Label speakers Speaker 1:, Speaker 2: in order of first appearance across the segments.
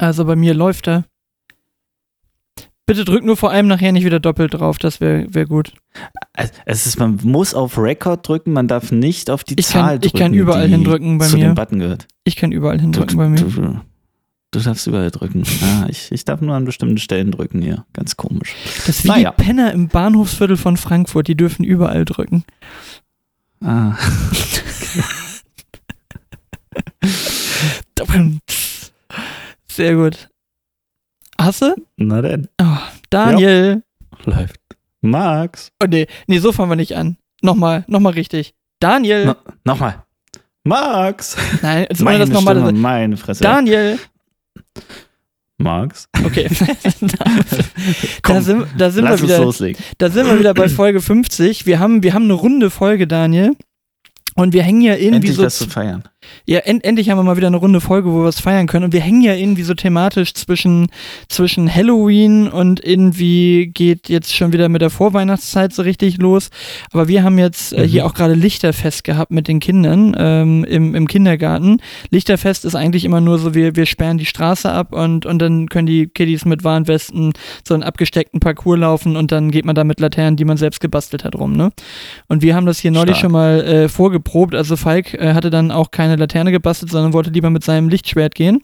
Speaker 1: Also bei mir läuft er. Bitte drück nur vor allem nachher nicht wieder doppelt drauf, das wäre wär gut.
Speaker 2: Es ist, man muss auf Record drücken, man darf nicht auf die
Speaker 1: Ich
Speaker 2: Zahl
Speaker 1: kann, ich
Speaker 2: drücken.
Speaker 1: kann überall hindrücken bei
Speaker 2: zu
Speaker 1: mir.
Speaker 2: dem Button gehört.
Speaker 1: Ich kann überall hindrücken
Speaker 2: du,
Speaker 1: bei mir.
Speaker 2: Du, du, du darfst überall drücken. Ah, ich, ich darf nur an bestimmten Stellen drücken hier. Ganz komisch.
Speaker 1: Das ist wie
Speaker 2: Naja.
Speaker 1: die Penner im Bahnhofsviertel von Frankfurt, die dürfen überall drücken.
Speaker 2: Ah.
Speaker 1: Sehr gut. Hast du?
Speaker 2: Na denn,
Speaker 1: Oh, Daniel.
Speaker 2: läuft. Max.
Speaker 1: Oh nee, nee, so fangen wir nicht an. Nochmal, nochmal richtig. Daniel.
Speaker 2: No, Nochmal. Max.
Speaker 1: Nein, jetzt
Speaker 2: Meine
Speaker 1: das nochmal.
Speaker 2: Stimme, meine Fresse.
Speaker 1: Daniel.
Speaker 2: Max.
Speaker 1: Okay. da
Speaker 2: Komm,
Speaker 1: sind, da sind wir wieder.
Speaker 2: loslegen.
Speaker 1: Da sind wir wieder bei Folge 50. Wir haben, wir haben eine runde Folge, Daniel. Und wir hängen ja irgendwie
Speaker 2: Endlich
Speaker 1: so.
Speaker 2: was zu feiern.
Speaker 1: Ja, end, endlich haben wir mal wieder eine runde Folge, wo wir was feiern können. Und wir hängen ja irgendwie so thematisch zwischen, zwischen Halloween und irgendwie geht jetzt schon wieder mit der Vorweihnachtszeit so richtig los. Aber wir haben jetzt äh,
Speaker 2: Mhm.
Speaker 1: hier auch gerade Lichterfest gehabt mit den Kindern ähm, im, im Kindergarten. Lichterfest ist eigentlich immer nur so, wir, wir sperren die Straße ab und, und dann können die Kiddies mit Warnwesten so einen abgesteckten Parcours laufen und dann geht man da mit Laternen, die man selbst gebastelt hat, rum. Ne? Und wir haben das hier neulich
Speaker 2: Stark.
Speaker 1: schon mal äh, vorgeprobt. Also Falk äh, hatte dann auch keine Laterne gebastelt, sondern wollte lieber mit seinem Lichtschwert gehen,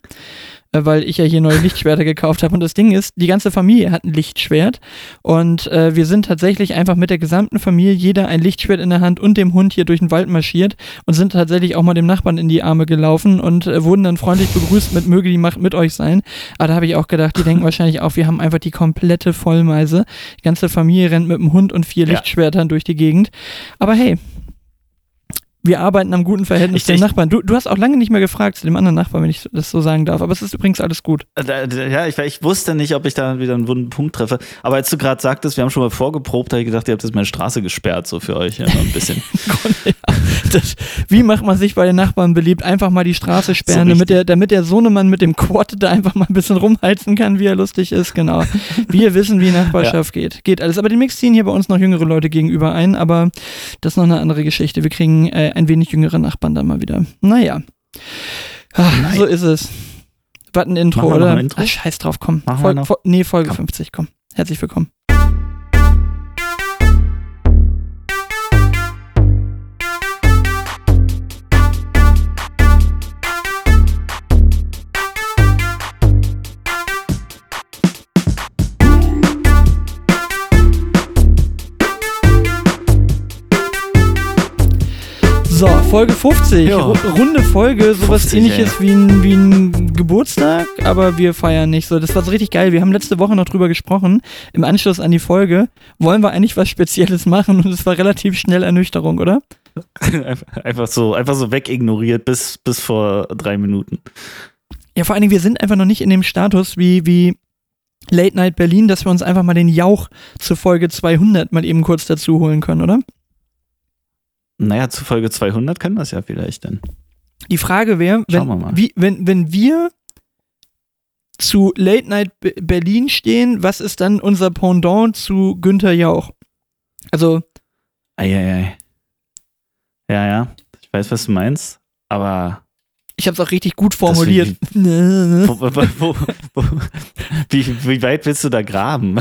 Speaker 1: äh, weil ich ja hier neue Lichtschwerter gekauft habe. Und das Ding ist, die ganze Familie hat ein Lichtschwert. Und äh, wir sind tatsächlich einfach mit der gesamten Familie, jeder ein Lichtschwert in der Hand und dem Hund hier durch den Wald marschiert und sind tatsächlich auch mal dem Nachbarn in die Arme gelaufen und äh, wurden dann freundlich begrüßt mit möge die Macht mit euch sein. Aber da habe ich auch gedacht, die denken wahrscheinlich auch, wir haben einfach die komplette Vollmeise. Die ganze Familie rennt mit dem Hund und vier
Speaker 2: Ja.
Speaker 1: Lichtschwertern durch die Gegend. Aber hey, wir arbeiten am guten Verhältnis
Speaker 2: Ich-
Speaker 1: zu den Nachbarn. Du, du hast auch lange nicht mehr gefragt zu dem anderen Nachbarn, wenn ich das so sagen darf. Aber es ist übrigens alles gut.
Speaker 2: Äh, Ja, ich, ich wusste nicht, ob ich da wieder einen wunden Punkt treffe. Aber als du gerade sagtest, wir haben schon mal vorgeprobt, habe ich gedacht, ihr habt jetzt meine Straße gesperrt, so für euch. Ja, ein bisschen.
Speaker 1: ja, das, wie macht man sich bei den Nachbarn beliebt? Einfach mal die Straße sperren,
Speaker 2: So
Speaker 1: damit, der, damit der Sohnemann mit dem Quad da einfach mal ein bisschen rumheizen kann, wie er lustig ist. Genau. Wir wissen, wie Nachbarschaft geht. Geht alles. Aber demnächst ziehen hier bei uns noch jüngere Leute gegenüber ein. Aber das ist noch eine andere Geschichte. Wir kriegen äh, ein wenig jüngere Nachbarn dann mal wieder. Naja. Ah,
Speaker 2: Nein.
Speaker 1: so ist es. Was ein Intro, oder?
Speaker 2: ein Intro?
Speaker 1: Ah, scheiß drauf, komm.
Speaker 2: Machen
Speaker 1: Fol? Fol nee, Folge
Speaker 2: Komm.
Speaker 1: 50, komm. Herzlich willkommen. Folge 50.
Speaker 2: Ja.
Speaker 1: Ru- Runde Folge, sowas
Speaker 2: 50,
Speaker 1: ähnliches wie ein, wie ein Geburtstag, aber wir feiern nicht so. Das war so richtig geil. Wir haben letzte Woche noch drüber gesprochen. Im Anschluss an die Folge wollen wir eigentlich was Spezielles machen und es war relativ schnell Ernüchterung, oder?
Speaker 2: einfach, einfach so, einfach so wegignoriert bis, bis vor drei Minuten.
Speaker 1: Ja, vor allen Dingen, wir sind einfach noch nicht in dem Status wie, wie Late Night Berlin, dass wir uns einfach mal den Jauch zur Folge 200 mal eben kurz dazu holen können, oder?
Speaker 2: Naja, zu Folge 200 können wir es ja vielleicht dann.
Speaker 1: Die Frage wäre,
Speaker 2: Schauen wir
Speaker 1: wenn, wie, wenn, wenn wir zu Late Night Be- Berlin stehen, was ist dann unser Pendant zu Günther Jauch? Also,
Speaker 2: Eieiei. Ja, ja. Ich weiß, was du meinst, aber
Speaker 1: ich habe es auch richtig gut formuliert.
Speaker 2: wo, wo, wo, wo, wie, wie weit willst du da graben?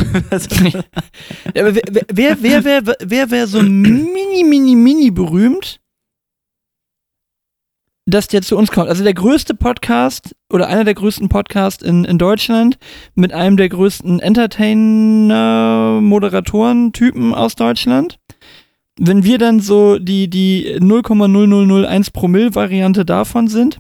Speaker 1: Ja, aber wer, wer, wer, wer, wäre so mini, mini, mini berühmt, dass der zu uns kommt? Also der größte Podcast oder einer der größten Podcasts in, in Deutschland mit einem der größten Entertainer, Moderatoren, Typen aus Deutschland. Wenn wir dann so die, die 0,0001 Promille-Variante davon sind,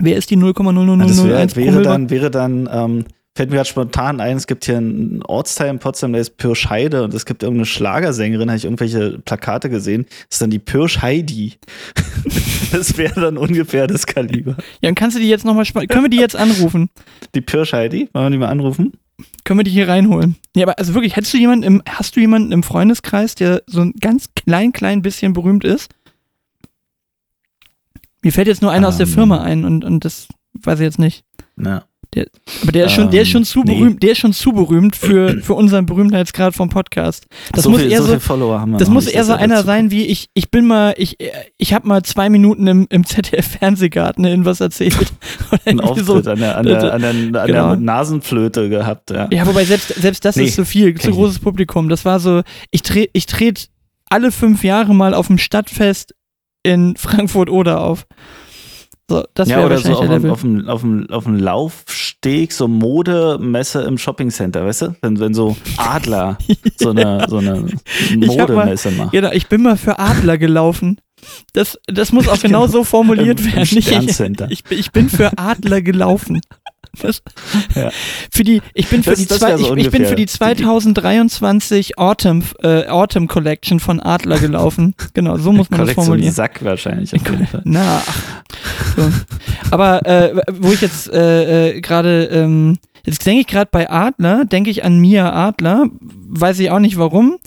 Speaker 1: wer ist die 0,0001
Speaker 2: das wär, wäre
Speaker 1: Promille?
Speaker 2: dann, wäre dann, ähm, fällt mir gerade spontan ein, es gibt hier einen Ortsteil in Potsdam, der ist Pirscheide und es gibt irgendeine Schlagersängerin, habe ich irgendwelche Plakate gesehen, das ist dann die Pirsch Heidi. das wäre dann ungefähr das Kaliber.
Speaker 1: ja, und kannst du die jetzt nochmal, können wir die jetzt anrufen?
Speaker 2: Die Pirsch Heidi, wollen wir die mal anrufen?
Speaker 1: Können wir die hier reinholen? Ja, aber also wirklich, hättest du jemanden im, hast du jemanden im Freundeskreis, der so ein ganz klein, klein bisschen berühmt ist? Mir fällt jetzt nur einer aus der
Speaker 2: Ähm.
Speaker 1: Firma ein und, und das weiß ich jetzt nicht.
Speaker 2: Ja.
Speaker 1: Der, aber der ist schon, der ist schon zu
Speaker 2: Ähm, nee.
Speaker 1: berühmt, der ist schon zu berühmt für, für unseren Berühmtheitsgrad vom Podcast. Das
Speaker 2: so
Speaker 1: muss
Speaker 2: viel,
Speaker 1: eher
Speaker 2: so
Speaker 1: so, das muss eher so
Speaker 2: er
Speaker 1: einer
Speaker 2: dazu
Speaker 1: sein wie ich, ich bin mal, ich, ich habe mal zwei Minuten im, im ZDF-Fernsehgarten in was erzählt. Irgendwie
Speaker 2: Auftritt an, der, an, der, an, der, an
Speaker 1: Genau.
Speaker 2: der Nasenflöte gehabt. Ja.
Speaker 1: Ja, wobei selbst, selbst das
Speaker 2: Nee,
Speaker 1: ist zu viel, zu großes Publikum. Das war so, ich trete ich tret alle fünf Jahre mal auf dem Stadtfest in Frankfurt-Oder auf. So, das
Speaker 2: Ja,
Speaker 1: wäre
Speaker 2: oder so auf,
Speaker 1: Level.
Speaker 2: auf, dem, auf, dem, auf dem Laufsteg, so Modemesse im Shoppingcenter, weißt du? Wenn, wenn so Adler so eine, so eine Modemesse machen.
Speaker 1: Genau, ich bin mal für Adler gelaufen. Das, das muss auch genau so formuliert werden. Ich, ich, ich bin für Adler gelaufen. Das,
Speaker 2: Ja.
Speaker 1: für die, ich bin für
Speaker 2: Das-
Speaker 1: die zwei,
Speaker 2: so
Speaker 1: ich, ich bin für die 2023 Autumn, äh, Autumn Collection von Adler gelaufen. Genau, so muss man das formulieren.
Speaker 2: Sack wahrscheinlich.
Speaker 1: Na, ach. so. aber äh, wo ich jetzt äh, äh, gerade, ähm, jetzt denke ich gerade bei Adler, denke ich an Mia Adler, weiß ich auch nicht warum.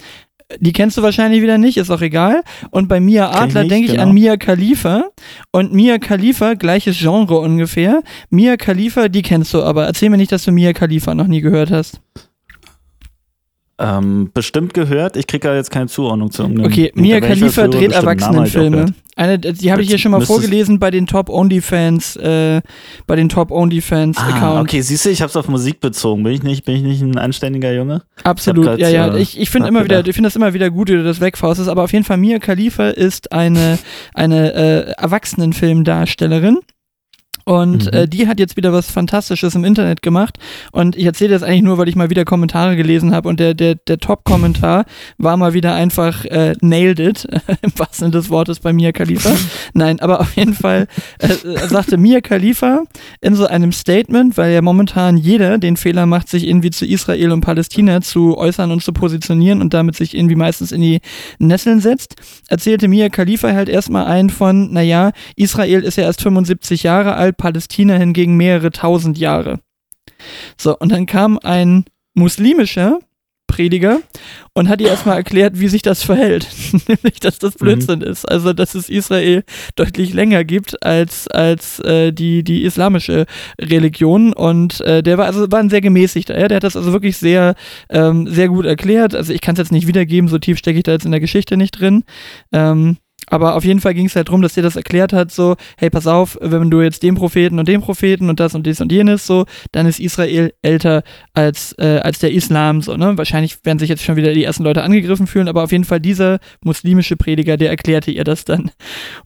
Speaker 1: Die kennst du wahrscheinlich wieder nicht, ist auch egal. Und bei Mia Adler denke ich
Speaker 2: genau.
Speaker 1: an Mia Khalifa. Und Mia Khalifa, gleiches Genre ungefähr. Mia Khalifa, die kennst du aber. Erzähl mir nicht, dass du Mia Khalifa noch nie gehört hast.
Speaker 2: Ähm, bestimmt gehört. Ich kriege da jetzt keine Zuordnung zu. irgendeinem-
Speaker 1: Okay, Mia Khalifa dreht Erwachsenenfilme. Eine, die habe ich hier schon mal vorgelesen bei den Top OnlyFans, äh, bei den Top OnlyFans
Speaker 2: Ah,
Speaker 1: Account.
Speaker 2: okay, siehst du, ich habe es auf Musik bezogen. Bin ich nicht, bin ich nicht ein anständiger Junge?
Speaker 1: Absolut,
Speaker 2: grad,
Speaker 1: ja, ja.
Speaker 2: äh,
Speaker 1: Ich, ich finde immer wieder, ich finde das immer wieder gut, wie du das wegfaustest, aber auf jeden Fall Mia Khalifa ist eine, eine äh, Erwachsenenfilmdarstellerin. Und
Speaker 2: Mhm.
Speaker 1: äh, die hat jetzt wieder was Fantastisches im Internet gemacht. Und ich erzähle das eigentlich nur, weil ich mal wieder Kommentare gelesen habe. Und der, der, der Top-Kommentar war mal wieder einfach äh, nailed it, im wahrsten Sinne des Wortes bei Mia Khalifa. Nein, aber auf jeden Fall äh, äh, sagte Mia Khalifa in so einem Statement, weil ja momentan jeder den Fehler macht, sich irgendwie zu Israel und Palästina zu äußern und zu positionieren und damit sich irgendwie meistens in die Nesseln setzt, erzählte Mia Khalifa halt erstmal ein von, naja, Israel ist ja erst 75 Jahre alt, Palästina hingegen mehrere tausend Jahre. So, und dann kam ein muslimischer Prediger und hat ihr erstmal erklärt, wie sich das verhält. Nämlich, dass das Blödsinn ist. Also, dass es Israel deutlich länger gibt als, als äh, die, die islamische Religion. Und äh, der war also war ein sehr gemäßigter. Ja? Der hat das also wirklich sehr, ähm, sehr gut erklärt. Also, ich kann es jetzt nicht wiedergeben, so tief stecke ich da jetzt in der Geschichte nicht drin. Ähm, aber auf jeden Fall ging es halt darum, dass der das erklärt hat, so, hey, pass auf, wenn du jetzt den Propheten und den Propheten und das und dies und jenes, so, dann ist Israel älter als, äh, als der Islam, so, ne? Wahrscheinlich werden sich jetzt schon wieder die ersten Leute angegriffen fühlen, aber auf jeden Fall dieser muslimische Prediger, der erklärte ihr das dann.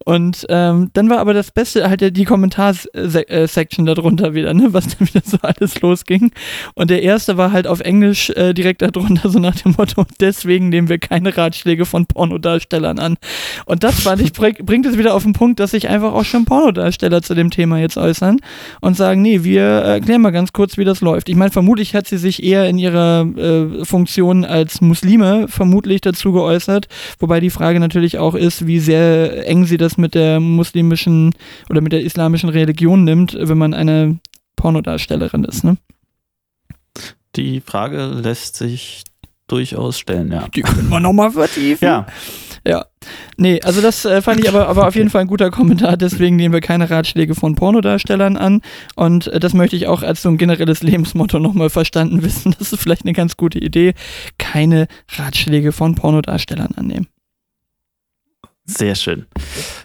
Speaker 1: Und ähm, dann war aber das Beste halt die Kommentarsection darunter wieder, ne? Was dann wieder so alles losging. Und der erste war halt auf Englisch äh, direkt darunter, so nach dem Motto, deswegen nehmen wir keine Ratschläge von Pornodarstellern an. Und das fand ich, bring- bringt es wieder auf den Punkt, dass sich einfach auch schon Pornodarsteller zu dem Thema jetzt äußern und sagen, nee, wir erklären mal ganz kurz, wie das läuft. Ich meine, vermutlich hat sie sich eher in ihrer äh, Funktion als Muslime vermutlich dazu geäußert, wobei die Frage natürlich auch ist, wie sehr eng sie das mit der muslimischen oder mit der islamischen Religion nimmt, wenn man eine Pornodarstellerin ist, ne?
Speaker 2: Die Frage lässt sich durchaus stellen, ja.
Speaker 1: Die können wir nochmal vertiefen.
Speaker 2: Ja,
Speaker 1: Ja. Nee, also das äh, fand ich aber, aber auf jeden Fall ein guter Kommentar, deswegen nehmen wir keine Ratschläge von Pornodarstellern an. Und äh, das möchte ich auch als so ein generelles Lebensmotto nochmal verstanden wissen. Das ist vielleicht eine ganz gute Idee. Keine Ratschläge von Pornodarstellern annehmen.
Speaker 2: sehr schön.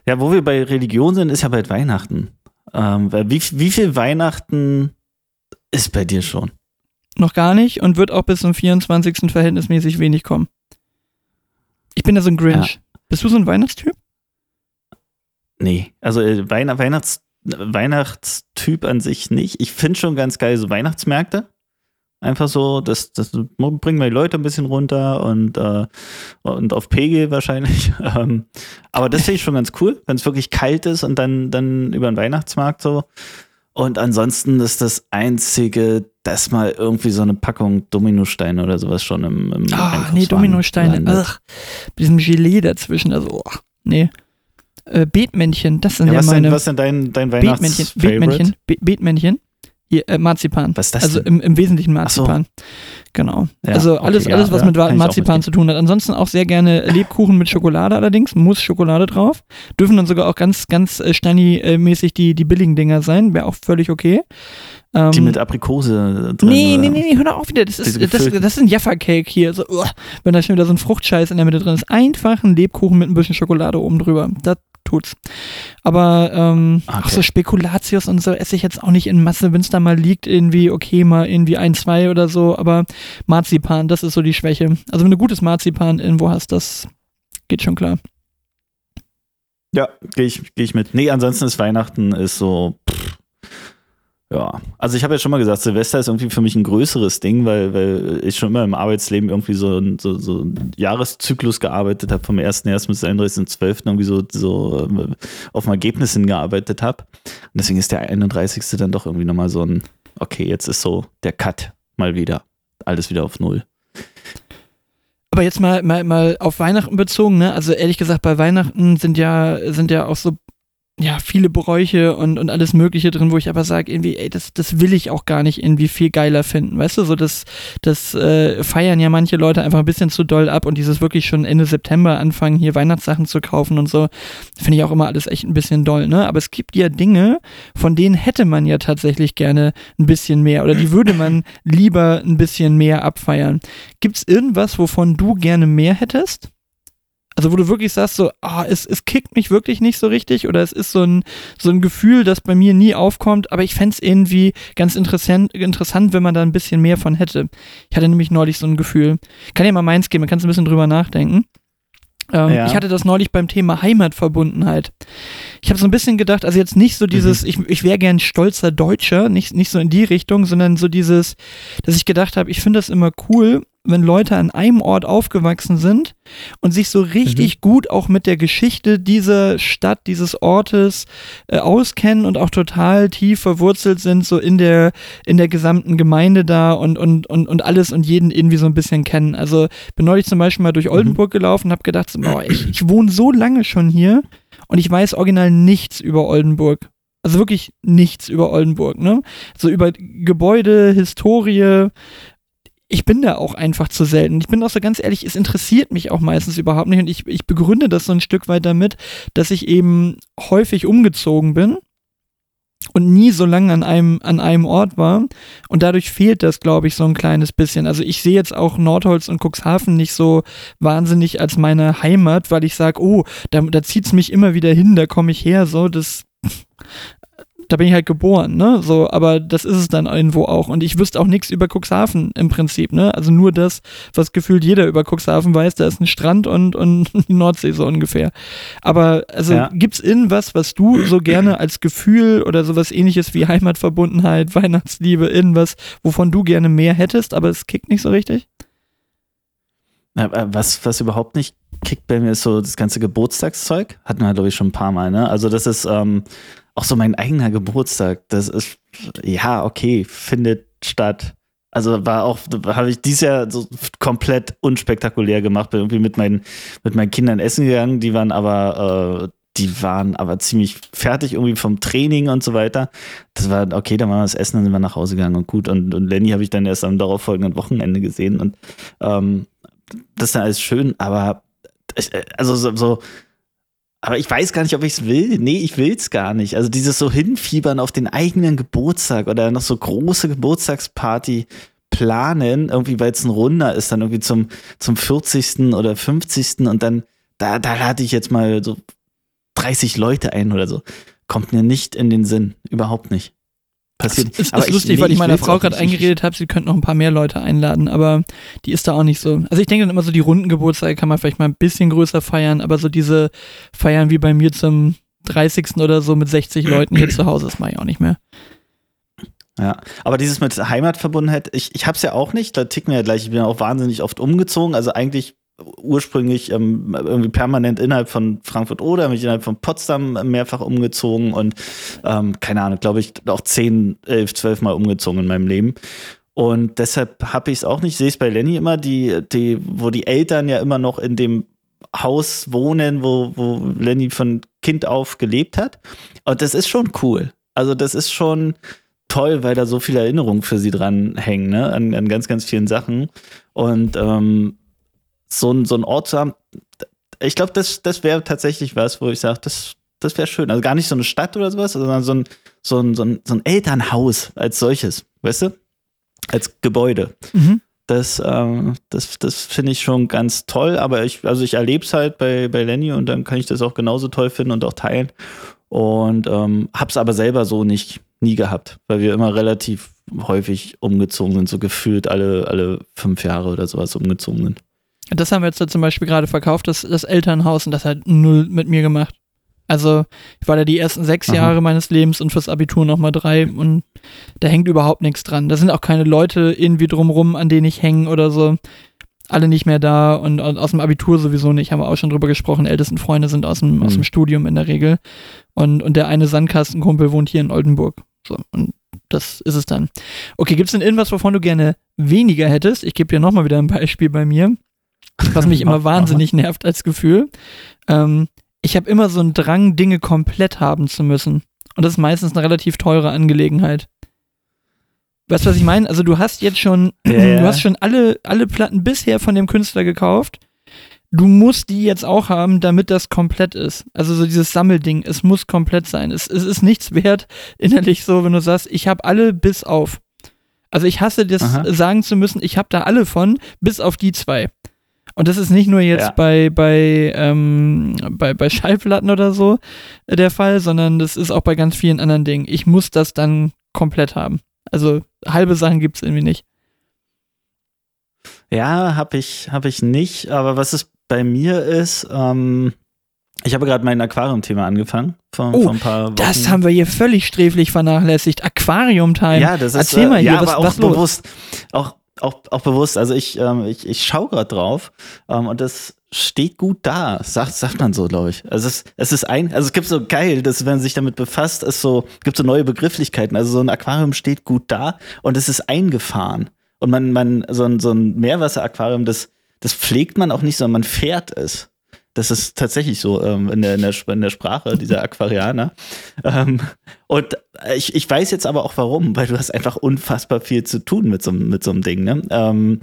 Speaker 2: Ja, wo wir bei Religion sind, ist ja bald Weihnachten. Ähm, wie, wie viel Weihnachten ist bei dir schon?
Speaker 1: Noch gar nicht und wird auch bis zum 24. verhältnismäßig wenig kommen. Ich bin ja so ein Grinch. Bist du so ein Weihnachtstyp?
Speaker 2: Nee, also äh, Weihn Weihnachts Weihnachtstyp an sich nicht. Ich finde schon ganz geil so Weihnachtsmärkte. Einfach so, das, das bringen wir die Leute ein bisschen runter und, äh, und auf Pegel wahrscheinlich. Ähm, aber das finde ich schon ganz cool, wenn es wirklich kalt ist und dann, dann über den Weihnachtsmarkt so. Und ansonsten ist das Einzige, dass mal irgendwie so eine Packung Dominosteine oder sowas schon im, im
Speaker 1: Ah,
Speaker 2: Einkaufswagen
Speaker 1: nee, Dominosteine.
Speaker 2: landet.
Speaker 1: Ach, mit diesem Gelee dazwischen. Also, oh, nee. Äh, Beetmännchen, das sind
Speaker 2: Ja,
Speaker 1: ja,
Speaker 2: was,
Speaker 1: meine.
Speaker 2: denn, was denn dein, dein
Speaker 1: Beetmännchen,
Speaker 2: Weihnachts-Favorite?
Speaker 1: Beetmännchen, Be Beetmännchen. Äh, Marzipan.
Speaker 2: Was ist das
Speaker 1: Also im, im Wesentlichen
Speaker 2: Ach so.
Speaker 1: Marzipan. Genau.
Speaker 2: Ja,
Speaker 1: also
Speaker 2: okay,
Speaker 1: alles,
Speaker 2: ja,
Speaker 1: alles, was
Speaker 2: ja,
Speaker 1: mit Marzipan zu tun hat. Ansonsten auch sehr gerne Lebkuchen mit Schokolade allerdings, muss Schokolade drauf. Dürfen dann sogar auch ganz, ganz äh, Stani-mäßig die, die billigen Dinger sein, wäre auch völlig okay. Ähm,
Speaker 2: Die mit Aprikose drin.
Speaker 1: Nee, nee, nee, nee, hör doch auf wieder. Das ist, das, das ist ein Jaffa-Cake hier. So, uah, wenn da schon wieder so ein Fruchtscheiß in der Mitte drin ist. Einfach ein Lebkuchen mit ein bisschen Schokolade oben drüber. Das tut's. Aber, ähm, ach
Speaker 2: Okay.
Speaker 1: so Spekulatius und so esse ich jetzt auch nicht in Masse, wenn es da mal liegt, irgendwie, okay, mal irgendwie ein, zwei oder so. Aber Marzipan, das ist so die Schwäche. Also, wenn du gutes Marzipan irgendwo hast, das geht schon klar.
Speaker 2: Ja, gehe ich, geh ich mit. Nee, ansonsten ist Weihnachten ist so. Pff, ja, also ich habe ja schon mal gesagt, Silvester ist irgendwie für mich ein größeres Ding, weil, weil ich schon immer im Arbeitsleben irgendwie so, so, so einen Jahreszyklus gearbeitet habe, vom 1.1. bis 31.12. irgendwie so, so ähm, auf ein Ergebnis hingearbeitet habe. Und deswegen ist der 31. dann doch irgendwie nochmal so ein, okay, jetzt ist so der Cut mal wieder. Alles wieder auf Null.
Speaker 1: Aber jetzt mal, mal, mal auf Weihnachten bezogen, ne? Also ehrlich gesagt, bei Weihnachten sind ja, sind ja auch so, ja, viele Bräuche und, und alles Mögliche drin, wo ich aber sage, irgendwie, ey, das, das will ich auch gar nicht irgendwie viel geiler finden. Weißt du, so das, das äh, feiern ja manche Leute einfach ein bisschen zu doll ab und dieses wirklich schon Ende September anfangen, hier Weihnachtssachen zu kaufen und so, finde ich auch immer alles echt ein bisschen doll, ne? Aber es gibt ja Dinge, von denen hätte man ja tatsächlich gerne ein bisschen mehr oder die würde man lieber ein bisschen mehr abfeiern. Gibt's irgendwas, wovon du gerne mehr hättest? Also wo du wirklich sagst, so, ah, es, es kickt mich wirklich nicht so richtig oder es ist so ein, so ein Gefühl, das bei mir nie aufkommt, aber ich fänd's irgendwie ganz interessant, interessant, wenn man da ein bisschen mehr von hätte. Ich hatte nämlich neulich so ein Gefühl. Kann ja mal meins geben, man kann ein bisschen drüber nachdenken. Ähm,
Speaker 2: Ja.
Speaker 1: Ich hatte das neulich beim Thema Heimatverbundenheit. Ich habe so ein bisschen gedacht, also jetzt nicht so dieses, ich, ich wäre gern stolzer Deutscher, nicht, nicht so in die Richtung, sondern so dieses, dass ich gedacht habe, ich finde das immer cool, wenn Leute an einem Ort aufgewachsen sind und sich so richtig gut auch mit der Geschichte dieser Stadt, dieses Ortes äh, auskennen und auch total tief verwurzelt sind, so in der, in der gesamten Gemeinde da und, und, und, und alles und jeden irgendwie so ein bisschen kennen. Also bin neulich zum Beispiel mal durch Oldenburg gelaufen und habe gedacht, boah, ich, ich wohne so lange schon hier und ich weiß original nichts über Oldenburg. Also wirklich nichts über Oldenburg, ne? So über Gebäude, Historie. Ich bin da auch einfach zu selten. Ich bin auch so ganz ehrlich, es interessiert mich auch meistens überhaupt nicht und ich, ich begründe das so ein Stück weit damit, dass ich eben häufig umgezogen bin und nie so lange an einem, an einem Ort war. Und dadurch fehlt das, glaube ich, so ein kleines bisschen. Also ich sehe jetzt auch Nordholz und Cuxhaven nicht so wahnsinnig als meine Heimat, weil ich sage, oh, da, da zieht es mich immer wieder hin, da komme ich her, so, das. Da bin ich halt geboren, ne? So, aber das ist es dann irgendwo auch. Und ich wüsste auch nichts über Cuxhaven im Prinzip, ne? Also nur das, was gefühlt jeder über Cuxhaven weiß, da ist ein Strand und, und die Nordsee so ungefähr. Aber also
Speaker 2: Ja.
Speaker 1: gibt's irgendwas, was du so gerne als Gefühl oder sowas ähnliches wie Heimatverbundenheit, Weihnachtsliebe, irgendwas, wovon du gerne mehr hättest, aber es kickt nicht so richtig?
Speaker 2: Äh, Was, was überhaupt nicht kickt bei mir, ist so das ganze Geburtstagszeug. Hatten wir, glaube ich, schon ein paar Mal, ne? Also, das ist ähm, auch so mein eigener Geburtstag. Das ist, ja, okay, findet statt. Also war auch, habe ich dieses Jahr so komplett unspektakulär gemacht. Bin irgendwie mit meinen, mit meinen Kindern essen gegangen. Die waren aber, äh, die waren aber ziemlich fertig irgendwie vom Training und so weiter. Das war, okay, dann waren wir das Essen, dann sind wir nach Hause gegangen und gut. Und, und Lenny habe ich dann erst am darauffolgenden Wochenende gesehen. Und ähm, das ist dann alles schön, aber ich, äh, also so, so aber ich weiß gar nicht, ob ich es will. Nee, ich will es gar nicht. Also dieses so hinfiebern auf den eigenen Geburtstag oder noch so große Geburtstagsparty planen, irgendwie, weil es ein Runder ist, dann irgendwie zum, zum 40. oder 50. und dann, da, da lade ich jetzt mal so 30 Leute ein oder so. Kommt mir nicht in den Sinn. Überhaupt nicht. Passiert.
Speaker 1: Ist,
Speaker 2: Aber
Speaker 1: ist lustig,
Speaker 2: nee,
Speaker 1: weil ich meiner Frau gerade.
Speaker 2: Ich-
Speaker 1: eingeredet habe, sie könnte noch ein paar mehr Leute einladen, aber die ist da auch nicht so. Also ich denke dann immer so, die runden Geburtstage kann man vielleicht mal ein bisschen größer feiern, aber so diese Feiern wie bei mir zum 30. oder so mit 60 Leuten hier zu Hause, das mache ich auch nicht mehr.
Speaker 2: Ja, aber dieses mit Heimatverbundenheit, ich, ich hab's ja auch nicht, da ticken wir ja gleich, ich bin ja auch wahnsinnig oft umgezogen, also eigentlich ursprünglich ähm, irgendwie permanent innerhalb von Frankfurt oder mich innerhalb von Potsdam mehrfach umgezogen und ähm, keine Ahnung, glaube ich, auch 10, 11, 12 Mal umgezogen in meinem Leben. Und deshalb habe ich es auch nicht, sehe es bei Lenny immer, die, die, wo die Eltern ja immer noch in dem Haus wohnen, wo, wo Lenny von Kind auf gelebt hat. Und das ist schon cool. Also das ist schon, toll, weil da so viele Erinnerungen für sie dran hängen, ne? An, an ganz, ganz vielen Sachen. Und ähm, so, ein, so ein Ort zu haben, ich glaube, das, das wäre tatsächlich was, wo ich sage, das, das wäre schön. Also gar nicht so eine Stadt oder sowas, sondern so ein, so ein, so ein, so ein Elternhaus als solches, weißt du? Als Gebäude. Mhm. Das, ähm, das, das finde ich schon ganz toll, aber ich, also ich erlebe es halt bei, bei Lenny und dann kann ich das auch genauso toll finden und auch teilen. Und ähm, hab's aber selber so nicht nie gehabt, weil wir immer relativ häufig umgezogen sind, so gefühlt alle, alle fünf Jahre oder sowas umgezogen sind.
Speaker 1: Das haben wir jetzt zum Beispiel gerade verkauft, das, das Elternhaus, und das hat null mit mir gemacht. Also ich war da die ersten sechs Aha. Jahre meines Lebens und fürs Abitur nochmal drei und da hängt überhaupt nichts dran. Da sind auch keine Leute irgendwie drumrum, an denen ich hänge oder so. Alle nicht mehr da und, und, aus dem Abitur sowieso nicht, haben wir auch schon drüber gesprochen. Ältesten Freunde sind aus dem, mhm. aus dem Studium in der Regel. Und, und der eine Sandkastenkumpel wohnt hier in Oldenburg. So, und das ist es dann. Okay, gibt es denn irgendwas, wovon du gerne weniger hättest? Ich gebe dir nochmal wieder ein Beispiel bei mir, was mich immer wahnsinnig nervt als Gefühl. Ähm, ich habe immer so einen Drang, Dinge komplett haben zu müssen. Und das ist meistens eine relativ teure Angelegenheit. Weißt du, was ich meine? Also du hast jetzt schon, ja, du hast schon alle, alle Platten bisher von dem Künstler gekauft. Du musst die jetzt auch haben, damit das komplett ist. Also so dieses Sammelding, es muss komplett sein. Es, es ist nichts wert, innerlich so, wenn du sagst, ich habe alle bis auf. Also ich hasse das Aha. sagen zu müssen, ich habe da alle von, bis auf die zwei. Und das ist nicht nur jetzt ja. bei, bei, ähm, bei, bei Schallplatten oder so äh, der Fall, sondern das ist auch bei ganz vielen anderen Dingen. Ich muss das dann komplett haben. Also halbe Sachen gibt es irgendwie nicht.
Speaker 2: Ja, habe ich, hab ich nicht. Aber was es bei mir ist, ähm, ich habe gerade mein Aquarium-Thema angefangen vor,
Speaker 1: oh, vor, ein paar Wochen. Das haben wir hier völlig sträflich vernachlässigt. Aquarium-Time.
Speaker 2: Ja, das ist Erzähl mal hier, ja, was, aber auch was bewusst. Auch auch, auch bewusst, also ich, ähm, ich, ich schaue gerade drauf ähm, und das steht gut da, sagt, sagt man so, glaube ich. Also es, es ist ein, also es gibt so geil, dass wenn man sich damit befasst, es so, gibt so neue Begrifflichkeiten. Also so ein Aquarium steht gut da und es ist eingefahren. Und man, man, so ein, so ein Meerwasseraquarium, das, das pflegt man auch nicht, sondern man fährt es. Das ist tatsächlich so ähm, in, der, in, der, in der Sprache dieser Aquarianer. Ähm, und ich, ich weiß jetzt aber auch warum, weil du hast einfach unfassbar viel zu tun mit so, mit so einem Ding. Ne? Ähm,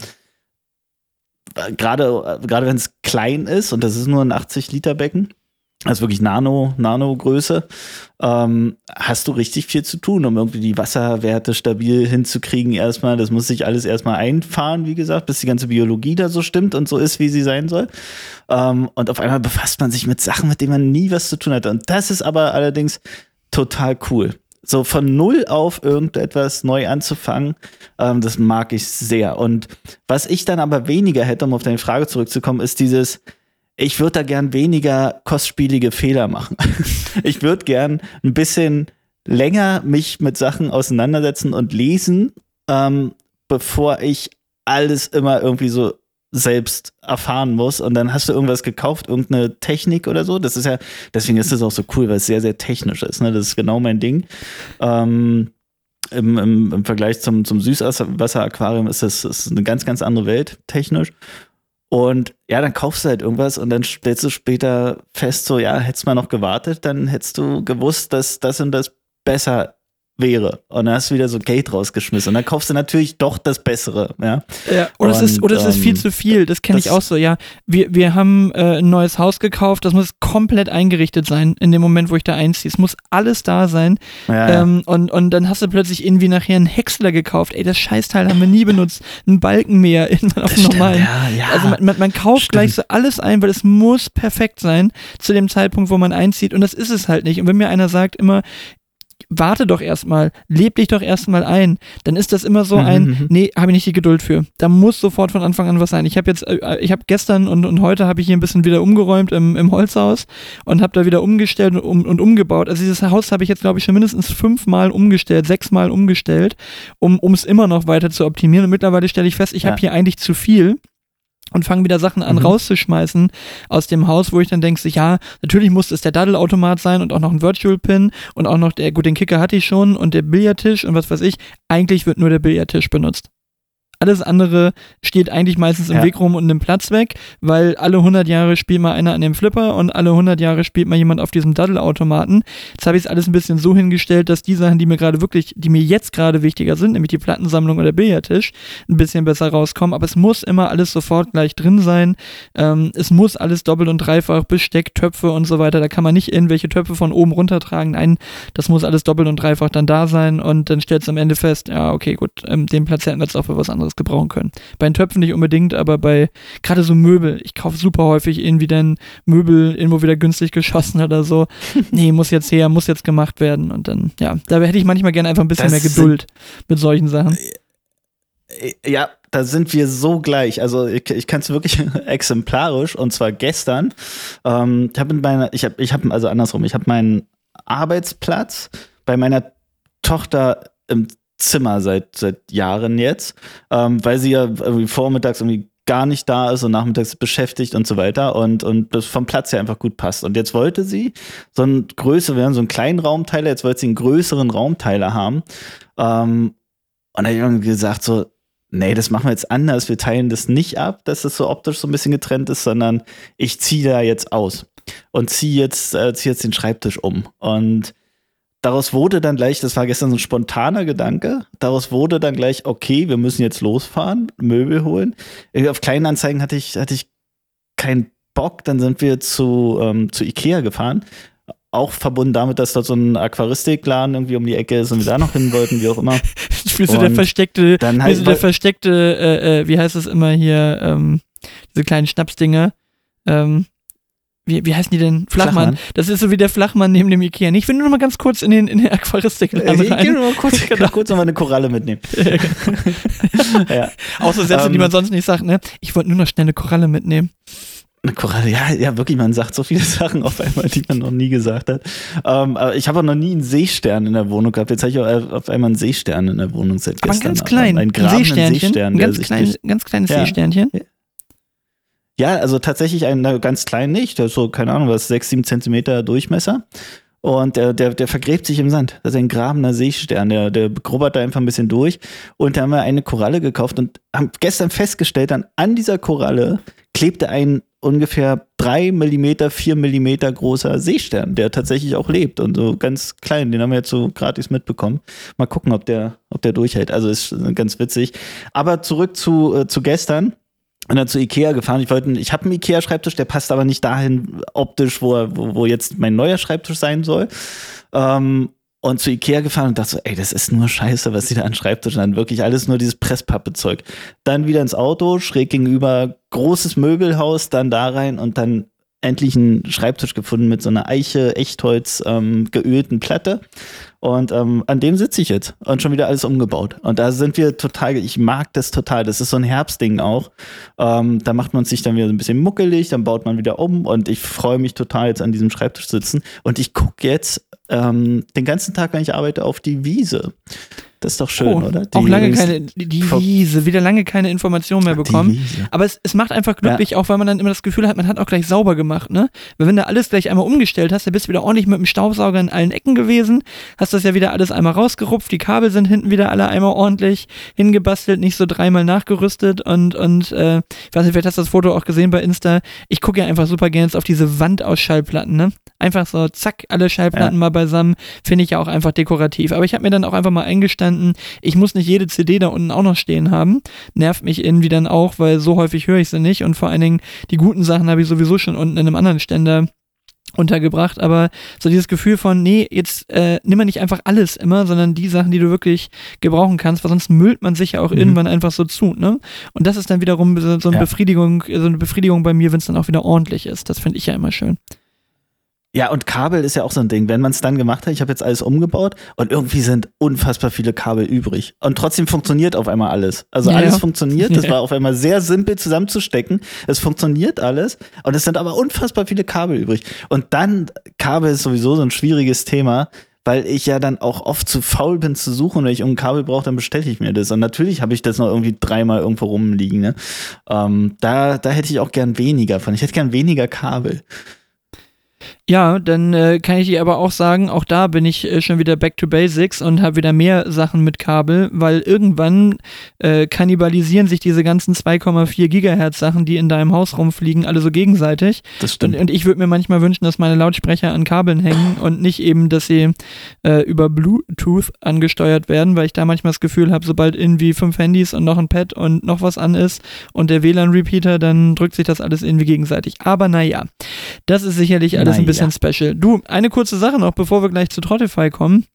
Speaker 2: gerade gerade wenn es klein ist und das ist nur ein 80 Liter Becken, also wirklich Nano, Nano-Größe, ähm, hast du richtig viel zu tun, um irgendwie die Wasserwerte stabil hinzukriegen erstmal. Das muss sich alles erstmal einfahren, wie gesagt, bis die ganze Biologie da so stimmt und so ist, wie sie sein soll. Ähm, und auf einmal befasst man sich mit Sachen, mit denen man nie was zu tun hatte. Und das ist aber allerdings total cool. So von null auf irgendetwas neu anzufangen, ähm, das mag ich sehr. Und was ich dann aber weniger hätte, um auf deine Frage zurückzukommen, ist dieses, ich würde da gern weniger kostspielige Fehler machen. ich würde gern ein bisschen länger mich mit Sachen auseinandersetzen und lesen, ähm, bevor ich alles immer irgendwie so selbst erfahren muss und dann hast du irgendwas gekauft, irgendeine Technik oder so. Das ist ja, deswegen ist das auch so cool, weil es sehr, sehr technisch ist. Ne? Das ist genau mein Ding. Ähm, im, im, im, Vergleich zum, zum Süßwasseraquarium ist das, ist eine ganz, ganz andere Welt technisch. Und ja, dann kaufst du halt irgendwas und dann stellst du später fest, so, ja, hättest mal noch gewartet, dann hättest du gewusst, dass das und das besser wäre. Und dann hast du wieder so Geld rausgeschmissen. Und dann kaufst du natürlich doch das Bessere. Ja,
Speaker 1: ja oder, und, es ist, oder es ist viel ähm, zu viel. Das kenne ich auch so. Ja, wir, wir haben äh, ein neues Haus gekauft. Das muss komplett eingerichtet sein in dem Moment, wo ich da einziehe. Es muss alles da sein. Ja, ähm, ja. Und, und dann hast du plötzlich irgendwie nachher einen Häcksler gekauft. Ey, das Scheißteil haben wir nie benutzt. Ein Balkenmäher irgendwann auf dem normalen. Ja, ja. Also man, man, man kauft stimmt. gleich so alles ein, weil es muss perfekt sein zu dem Zeitpunkt, wo man einzieht. Und das ist es halt nicht. Und wenn mir einer sagt immer, warte doch erstmal, leb dich doch erstmal ein, dann ist das immer so mhm, ein, mhm. nee, habe ich nicht die Geduld für. Da muss sofort von Anfang an was sein. Ich habe jetzt, äh, ich habe gestern und, und heute habe ich hier ein bisschen wieder umgeräumt im, im Holzhaus und habe da wieder umgestellt und, um, und umgebaut. Also dieses Haus habe ich jetzt, glaube ich, schon mindestens fünfmal umgestellt, sechsmal umgestellt, um es immer noch weiter zu optimieren. Und mittlerweile stelle ich fest, ich ja. habe hier eigentlich zu viel und fangen wieder Sachen an mhm. rauszuschmeißen aus dem Haus, wo ich dann denke, ja, natürlich muss es der Daddelautomat sein und auch noch ein Virtual Pin und auch noch der, gut, den Kicker hatte ich schon und der Billardtisch und was weiß ich. Eigentlich wird nur der Billardtisch benutzt. Alles andere steht eigentlich meistens im
Speaker 2: Ja.
Speaker 1: Weg rum und nimmt Platz weg, weil alle 100 Jahre spielt mal einer an dem Flipper und alle 100 Jahre spielt mal jemand auf diesem Daddelautomaten. Jetzt habe ich es alles ein bisschen so hingestellt, dass die Sachen, die mir gerade wirklich, die mir jetzt gerade wichtiger sind, nämlich die Plattensammlung oder Billardtisch, ein bisschen besser rauskommen. Aber es muss immer alles sofort gleich drin sein. Ähm, es muss alles doppelt und dreifach, Besteck, Töpfe und so weiter. Da kann man nicht irgendwelche Töpfe von oben runtertragen. Nein, das muss alles doppelt und dreifach dann da sein und dann stellt es am Ende fest, ja, okay, gut, ähm, den Platz hätten wir jetzt auch für was anderes gebrauchen können. Bei den Töpfen nicht unbedingt, aber bei gerade so Möbel, ich kaufe super häufig irgendwie dann Möbel irgendwo wieder günstig geschossen oder so. nee, muss jetzt her, muss jetzt gemacht werden und dann, ja, da hätte ich manchmal gerne einfach ein bisschen
Speaker 2: Das
Speaker 1: mehr Geduld mit solchen Sachen.
Speaker 2: Ja, da sind wir so gleich. Also ich, ich kann es wirklich exemplarisch und zwar gestern. Ähm, ich habe mit meiner, ich habe, ich habe also andersrum. Ich habe meinen Arbeitsplatz bei meiner Tochter im Zimmer seit seit Jahren jetzt, ähm, weil sie ja irgendwie vormittags irgendwie gar nicht da ist und nachmittags beschäftigt und so weiter und, und das vom Platz her einfach gut passt. Und jetzt wollte sie so einen größeren, wir haben so einen kleinen Raumteiler, jetzt wollte sie einen größeren Raumteiler haben. Ähm, und da habe ich irgendwie gesagt, so, nee, das machen wir jetzt anders. Wir teilen das nicht ab, dass das so optisch so ein bisschen getrennt ist, sondern ich ziehe da jetzt aus und ziehe jetzt, äh, zieh jetzt den Schreibtisch um. Und daraus wurde dann gleich, das war gestern so ein spontaner Gedanke, daraus wurde dann gleich, okay, wir müssen jetzt losfahren, Möbel holen. Irgendwie Auf Kleinanzeigen hatte ich, hatte ich keinen Bock, dann sind wir zu, ähm, zu Ikea gefahren. Auch verbunden damit, dass dort so ein Aquaristikladen irgendwie um die Ecke ist und wir da noch hin wollten, wie auch immer.
Speaker 1: Ich will so der versteckte,
Speaker 2: dann
Speaker 1: wie
Speaker 2: halt-
Speaker 1: der versteckte, äh, äh, wie heißt es immer hier, ähm, diese kleinen Schnapsdinger, ähm, wie, wie heißen die denn? Flachmann.
Speaker 2: Flachmann.
Speaker 1: Das ist so wie der Flachmann neben dem Ikea. Ich will nur noch mal ganz kurz in den, in den Aquaristikladen
Speaker 2: Äh, ich
Speaker 1: rein.
Speaker 2: geh nur mal kurz,
Speaker 1: Genau.
Speaker 2: kurz noch mal eine Koralle mitnehmen. ja.
Speaker 1: Auch so Sätze, die
Speaker 2: Ähm,
Speaker 1: man sonst nicht sagt, ne? Ich wollte nur noch schnell eine Koralle mitnehmen.
Speaker 2: Eine Koralle, ja, ja, wirklich, man sagt so viele Sachen auf einmal, die man noch nie gesagt hat. Ähm, aber ich habe auch noch nie einen Seestern in der Wohnung gehabt. Jetzt habe ich auch auf einmal einen Seestern in der Wohnung seit
Speaker 1: Aber ein
Speaker 2: gestern.
Speaker 1: ganz klein,
Speaker 2: Ein
Speaker 1: ein Seesternchen.
Speaker 2: Seestern,
Speaker 1: ein ganz, klein, ganz kleines
Speaker 2: Ja.
Speaker 1: Seesternchen.
Speaker 2: Ja, also tatsächlich ein ganz klein nicht. So, keine Ahnung, was, sechs, sieben Zentimeter Durchmesser. Und der, der, der vergräbt sich im Sand. Das ist ein grabener Seestern. Der, der grubbert da einfach ein bisschen durch. Und da haben wir eine Koralle gekauft und haben gestern festgestellt, dann an dieser Koralle klebte ein ungefähr drei Millimeter, vier Millimeter großer Seestern, der tatsächlich auch lebt und so ganz klein. Den haben wir jetzt so gratis mitbekommen. Mal gucken, ob der, ob der durchhält. Also ist ganz witzig. Aber zurück zu, äh, zu gestern und dann zu Ikea gefahren. Ich wollte, ich habe einen Ikea-Schreibtisch, der passt aber nicht dahin optisch, wo, wo, wo jetzt mein neuer Schreibtisch sein soll. Ähm, und zu Ikea gefahren und dachte so, ey, das ist nur Scheiße, was sie da an Schreibtischen haben. Wirklich alles nur dieses Presspappe-Zeug. Dann wieder ins Auto, schräg gegenüber, großes Möbelhaus, dann da rein und dann endlich einen Schreibtisch gefunden mit so einer Eiche, Echtholz, ähm, geölten Platte. Und ähm, an dem sitze ich jetzt und schon wieder alles umgebaut. Und da sind wir total, ich mag das total. Das ist so ein Herbstding auch. Ähm, da macht man sich dann wieder so ein bisschen muckelig, dann baut man wieder um und ich freue mich total jetzt an diesem Schreibtisch sitzen. Und ich gucke jetzt ähm, den ganzen Tag, wenn ich arbeite, auf die Wiese. Das ist doch schön,
Speaker 1: Oh,
Speaker 2: oder?
Speaker 1: auch
Speaker 2: Die-
Speaker 1: lange keine, die, Wiese, wieder lange keine Informationen mehr bekommen. Aber es, es macht einfach glücklich, auch weil man dann immer das Gefühl hat, man hat auch gleich sauber gemacht, ne? Weil wenn du alles gleich einmal umgestellt hast, dann bist du wieder ordentlich mit dem Staubsauger in allen Ecken gewesen, hast das ja wieder alles einmal rausgerupft, die Kabel sind hinten wieder alle einmal ordentlich hingebastelt, nicht so dreimal nachgerüstet und, und äh, ich weiß nicht, vielleicht hast du das Foto auch gesehen bei Insta. Ich gucke ja einfach super gerne jetzt auf diese Wand aus Schallplatten, ne? Einfach so, zack, alle Schallplatten
Speaker 2: Ja.
Speaker 1: mal beisammen, finde ich ja auch einfach dekorativ. Aber ich habe mir dann auch einfach mal eingestanden, ich muss nicht jede CD da unten auch noch stehen haben. Nervt mich irgendwie dann auch, weil so häufig höre ich sie nicht und vor allen Dingen die guten Sachen habe ich sowieso schon unten in einem anderen Ständer untergebracht, aber so dieses Gefühl von, nee, jetzt äh, nimm mal nicht einfach alles immer, sondern die Sachen, die du wirklich gebrauchen kannst, weil sonst müllt man sich ja auch
Speaker 2: Mhm.
Speaker 1: irgendwann einfach so zu, ne? Und das ist dann wiederum so so eine
Speaker 2: Ja.
Speaker 1: Befriedigung, so eine Befriedigung bei mir, wenn es dann auch wieder ordentlich ist. Das finde ich ja immer schön.
Speaker 2: Ja, und Kabel ist ja auch so ein Ding. Wenn man es dann gemacht hat, ich habe jetzt alles umgebaut und irgendwie sind unfassbar viele Kabel übrig. Und trotzdem funktioniert auf einmal alles. Also
Speaker 1: Ja,
Speaker 2: alles
Speaker 1: ja.
Speaker 2: funktioniert. Das
Speaker 1: Ja.
Speaker 2: war auf einmal sehr simpel zusammenzustecken. Es funktioniert alles. Und es sind aber unfassbar viele Kabel übrig. Und dann, Kabel ist sowieso so ein schwieriges Thema. Weil ich ja dann auch oft zu faul bin zu suchen wenn ich irgendein Kabel brauche, dann bestelle ich mir das. Und natürlich habe ich das noch irgendwie dreimal irgendwo rumliegen. Ne? Ähm, da, da hätte ich auch gern weniger von. Ich hätte gern weniger Kabel.
Speaker 1: Ja, dann äh, kann ich dir aber auch sagen, auch da bin ich äh, schon wieder back to basics und habe wieder mehr Sachen mit Kabel, weil irgendwann äh, kannibalisieren sich diese ganzen 2,4 Gigahertz Sachen, die in deinem Haus rumfliegen, alle so gegenseitig.
Speaker 2: Das stimmt.
Speaker 1: Und, und ich würde mir manchmal wünschen, dass meine Lautsprecher an Kabeln hängen und nicht eben, dass sie äh, über Bluetooth angesteuert werden, weil ich da manchmal das Gefühl habe, sobald irgendwie fünf Handys und noch ein Pad und noch was an ist und der WLAN-Repeater, dann drückt sich das alles irgendwie gegenseitig. Aber naja, das ist sicherlich alles
Speaker 2: Naja.
Speaker 1: ein bisschen special. Du, eine kurze Sache noch, bevor wir gleich zu Trottify kommen.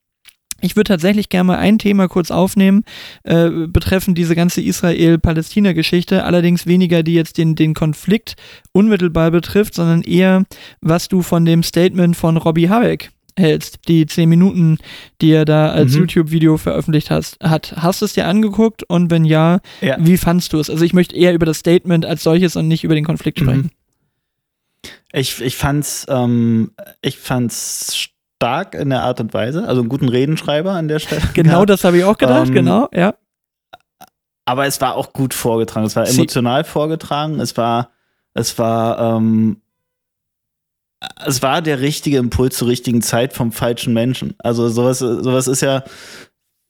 Speaker 1: Ich würde tatsächlich gerne mal ein Thema kurz aufnehmen, äh, betreffend diese ganze Israel-Palästina-Geschichte, allerdings weniger, die jetzt den, den Konflikt unmittelbar betrifft, sondern eher, was du von dem Statement von Robbie Habeck hältst, die zehn Minuten, die er da als
Speaker 2: Mhm.
Speaker 1: YouTube-Video veröffentlicht hast, hat. Hast du es dir angeguckt und wenn ja,
Speaker 2: Ja.
Speaker 1: wie fandst du es? Also ich möchte eher über das Statement als solches und nicht über den Konflikt
Speaker 2: Mhm. Ich, ich fand's, ähm, ich fand's stark in der Art und Weise, also einen guten Redenschreiber an der Stelle.
Speaker 1: Genau
Speaker 2: gehabt.
Speaker 1: das habe ich auch gedacht,
Speaker 2: Ähm,
Speaker 1: genau, ja.
Speaker 2: Aber es war auch gut vorgetragen. Es war
Speaker 1: Sie-
Speaker 2: emotional vorgetragen. Es war, es war, ähm, es war der richtige Impuls zur richtigen Zeit vom falschen Menschen. Also sowas, sowas ist ja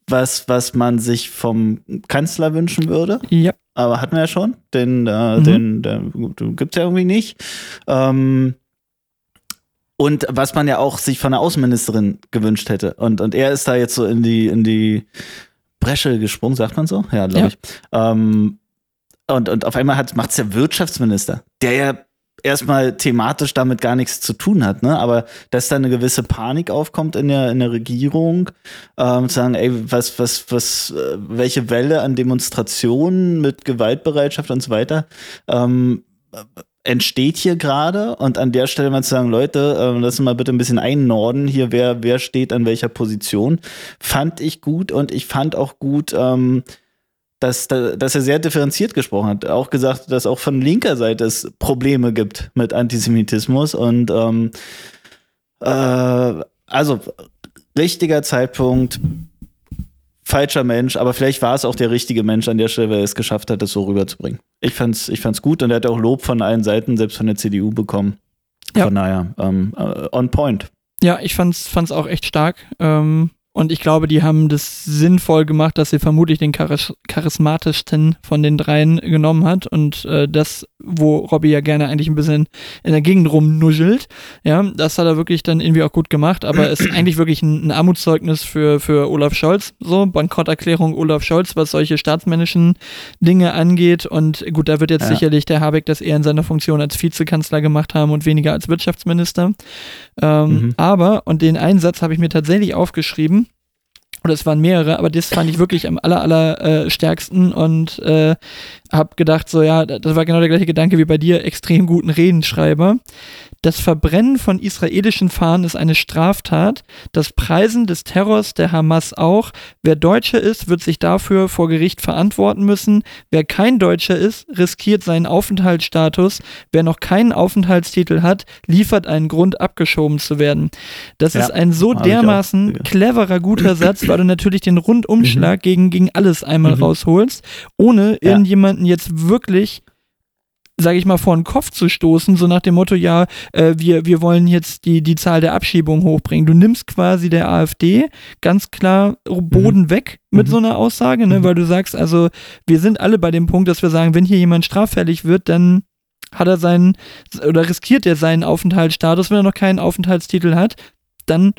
Speaker 2: was, was man sich vom Kanzler wünschen würde.
Speaker 1: Ja,
Speaker 2: aber hatten wir ja schon. Den, äh,
Speaker 1: Mhm.
Speaker 2: den, den gibt es ja irgendwie nicht. Ähm, und was man ja auch sich von der Außenministerin gewünscht hätte. Und, und er ist da jetzt so in die, in die Bresche gesprungen, sagt man so? Ja, glaube
Speaker 1: Ja.
Speaker 2: ich. Ähm, und, und auf einmal macht es der Wirtschaftsminister, der ja erstmal thematisch damit gar nichts zu tun hat, ne? Aber dass da eine gewisse Panik aufkommt in der, in der Regierung, ähm, zu sagen, ey, was, was, was, äh, welche Welle an Demonstrationen mit Gewaltbereitschaft und so weiter ähm, äh, entsteht hier gerade und an der Stelle mal zu sagen, Leute, äh, lass mal bitte ein bisschen einnorden hier, wer, wer steht an welcher Position, fand ich gut und ich fand auch gut, ähm, dass, da- dass er sehr differenziert gesprochen hat. Auch gesagt, dass auch von linker Seite es Probleme gibt mit Antisemitismus und ähm, äh, also richtiger Zeitpunkt, falscher Mensch, aber vielleicht war es auch der richtige Mensch an der Stelle, weil er es geschafft hat, das so rüberzubringen. Ich fand's, ich fand's gut und er hat auch Lob von allen Seiten, selbst von der CDU bekommen.
Speaker 1: Ja.
Speaker 2: Von daher, ähm, äh, on point.
Speaker 1: Ja, ich fand's, fand's auch echt stark. Ähm, und ich glaube, die haben das sinnvoll gemacht, dass sie vermutlich den charis charismatischsten von den dreien genommen hat und äh, das, wo Robbie ja gerne eigentlich ein bisschen in der Gegend rumnuschelt. Ja, das hat er wirklich dann irgendwie auch gut gemacht, aber ist eigentlich wirklich ein, ein Armutszeugnis für, für Olaf Scholz. So, Bankrotterklärung Olaf Scholz, was solche staatsmännischen Dinge angeht. Und gut, da wird jetzt
Speaker 2: Ja.
Speaker 1: sicherlich der Habeck das eher in seiner Funktion als Vizekanzler gemacht haben und weniger als Wirtschaftsminister. Ähm,
Speaker 2: Mhm.
Speaker 1: Aber, und den einen Satz habe ich mir tatsächlich aufgeschrieben, oder es waren mehrere, aber das fand ich wirklich am aller, aller äh, stärksten und äh, habe gedacht, so ja, das war genau der gleiche Gedanke wie bei dir, extrem guten Redenschreiber. Das Verbrennen von israelischen Fahnen ist eine Straftat, das Preisen des Terrors der Hamas auch. Wer Deutscher ist, wird sich dafür vor Gericht verantworten müssen. Wer kein Deutscher ist, riskiert seinen Aufenthaltsstatus. Wer noch keinen Aufenthaltstitel hat, liefert einen Grund, abgeschoben zu werden. Das
Speaker 2: Ja,
Speaker 1: ist ein so
Speaker 2: auch.
Speaker 1: dermaßen
Speaker 2: Ja.
Speaker 1: cleverer, guter Satz, weil du natürlich den Rundumschlag gegen, gegen alles einmal
Speaker 2: Mhm.
Speaker 1: rausholst, ohne
Speaker 2: Ja.
Speaker 1: irgendjemanden jetzt wirklich sage ich mal, vor den Kopf zu stoßen, so nach dem Motto, ja, äh, wir, wir wollen jetzt die, die Zahl der Abschiebungen hochbringen. Du nimmst quasi der AfD ganz klar Boden weg mit
Speaker 2: Mhm.
Speaker 1: so einer Aussage, ne?
Speaker 2: Mhm.
Speaker 1: weil du sagst, also wir sind alle bei dem Punkt, dass wir sagen, wenn hier jemand straffällig wird, dann hat er seinen, oder riskiert er seinen Aufenthaltsstatus, wenn er noch keinen Aufenthaltstitel hat, dann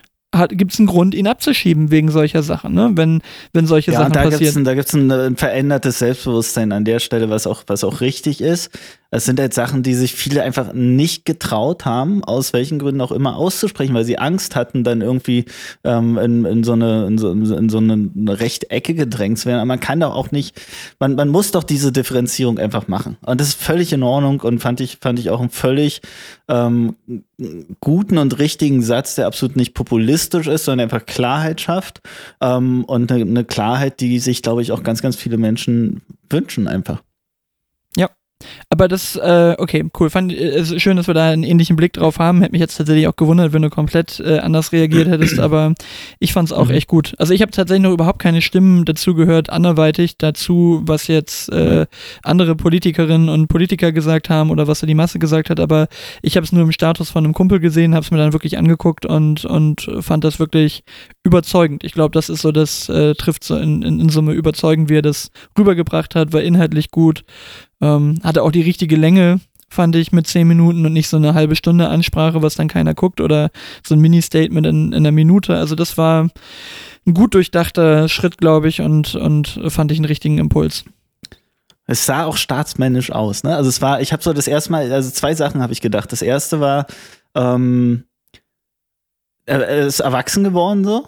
Speaker 1: gibt es einen Grund, ihn abzuschieben wegen solcher Sachen, ne? wenn, wenn solche
Speaker 2: Ja,
Speaker 1: Sachen
Speaker 2: da gibt es
Speaker 1: passieren.
Speaker 2: ein, da gibt's ein, äh, ein verändertes Selbstbewusstsein an der Stelle, was auch, was auch richtig ist. Es sind halt Sachen, die sich viele einfach nicht getraut haben, aus welchen Gründen auch immer auszusprechen, weil sie Angst hatten, dann irgendwie ähm, in, in, so eine, in, so, in so eine Rechtecke gedrängt zu werden. Aber man kann doch auch nicht, man, man muss doch diese Differenzierung einfach machen. Und das ist völlig in Ordnung und fand ich, fand ich auch einen völlig ähm, guten und richtigen Satz, der absolut nicht populistisch ist, sondern einfach Klarheit schafft. Ähm, und eine, eine Klarheit, die sich, glaube ich, auch ganz, ganz viele Menschen wünschen einfach.
Speaker 1: Aber das, äh, okay, cool. Fand es äh, schön, dass wir da einen ähnlichen Blick drauf haben. Hätte mich jetzt tatsächlich auch gewundert, wenn du komplett äh, anders reagiert hättest, aber ich fand es auch mhm. echt gut. Also ich habe tatsächlich noch überhaupt keine Stimmen dazu gehört, anderweitig dazu, was jetzt äh, andere Politikerinnen und Politiker gesagt haben oder was da die Masse gesagt hat, aber ich habe es nur im Status von einem Kumpel gesehen, habe es mir dann wirklich angeguckt und, und fand das wirklich überzeugend. Ich glaube, das ist so, das äh, trifft so in, in, in Summe überzeugend, wie er das rübergebracht hat, war inhaltlich gut, ähm, hatte auch die richtige Länge, fand ich, mit zehn Minuten und nicht so eine halbe Stunde Ansprache, was dann keiner guckt oder so ein Mini-Statement in, in einer Minute. Also das war ein gut durchdachter Schritt, glaube ich, und, und fand ich einen richtigen Impuls.
Speaker 2: Es sah auch staatsmännisch aus, ne? Also es war, ich habe so das erste Mal, also zwei Sachen habe ich gedacht. Das erste war, ähm, er ist erwachsen geworden so.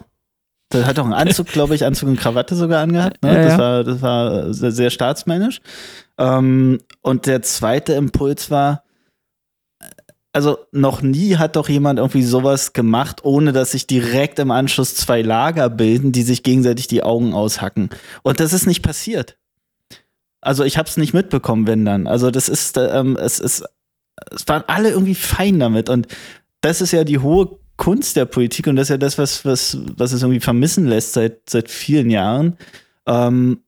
Speaker 2: Der hat auch einen Anzug, glaube ich, Anzug und Krawatte sogar angehabt. Ne? Ja, das, war, das war sehr, sehr staatsmännisch. Ähm, und der zweite Impuls war, also noch nie hat doch jemand irgendwie sowas gemacht, ohne dass sich direkt im Anschluss zwei Lager bilden, die sich gegenseitig die Augen aushacken. Und das ist nicht passiert. Also ich habe es nicht mitbekommen, wenn dann. Also das ist, ähm, es ist, es waren alle irgendwie fein damit. Und das ist ja die hohe Kunst der Politik und das ist ja das, was, was, was es irgendwie vermissen lässt seit, seit vielen Jahren. Ähm,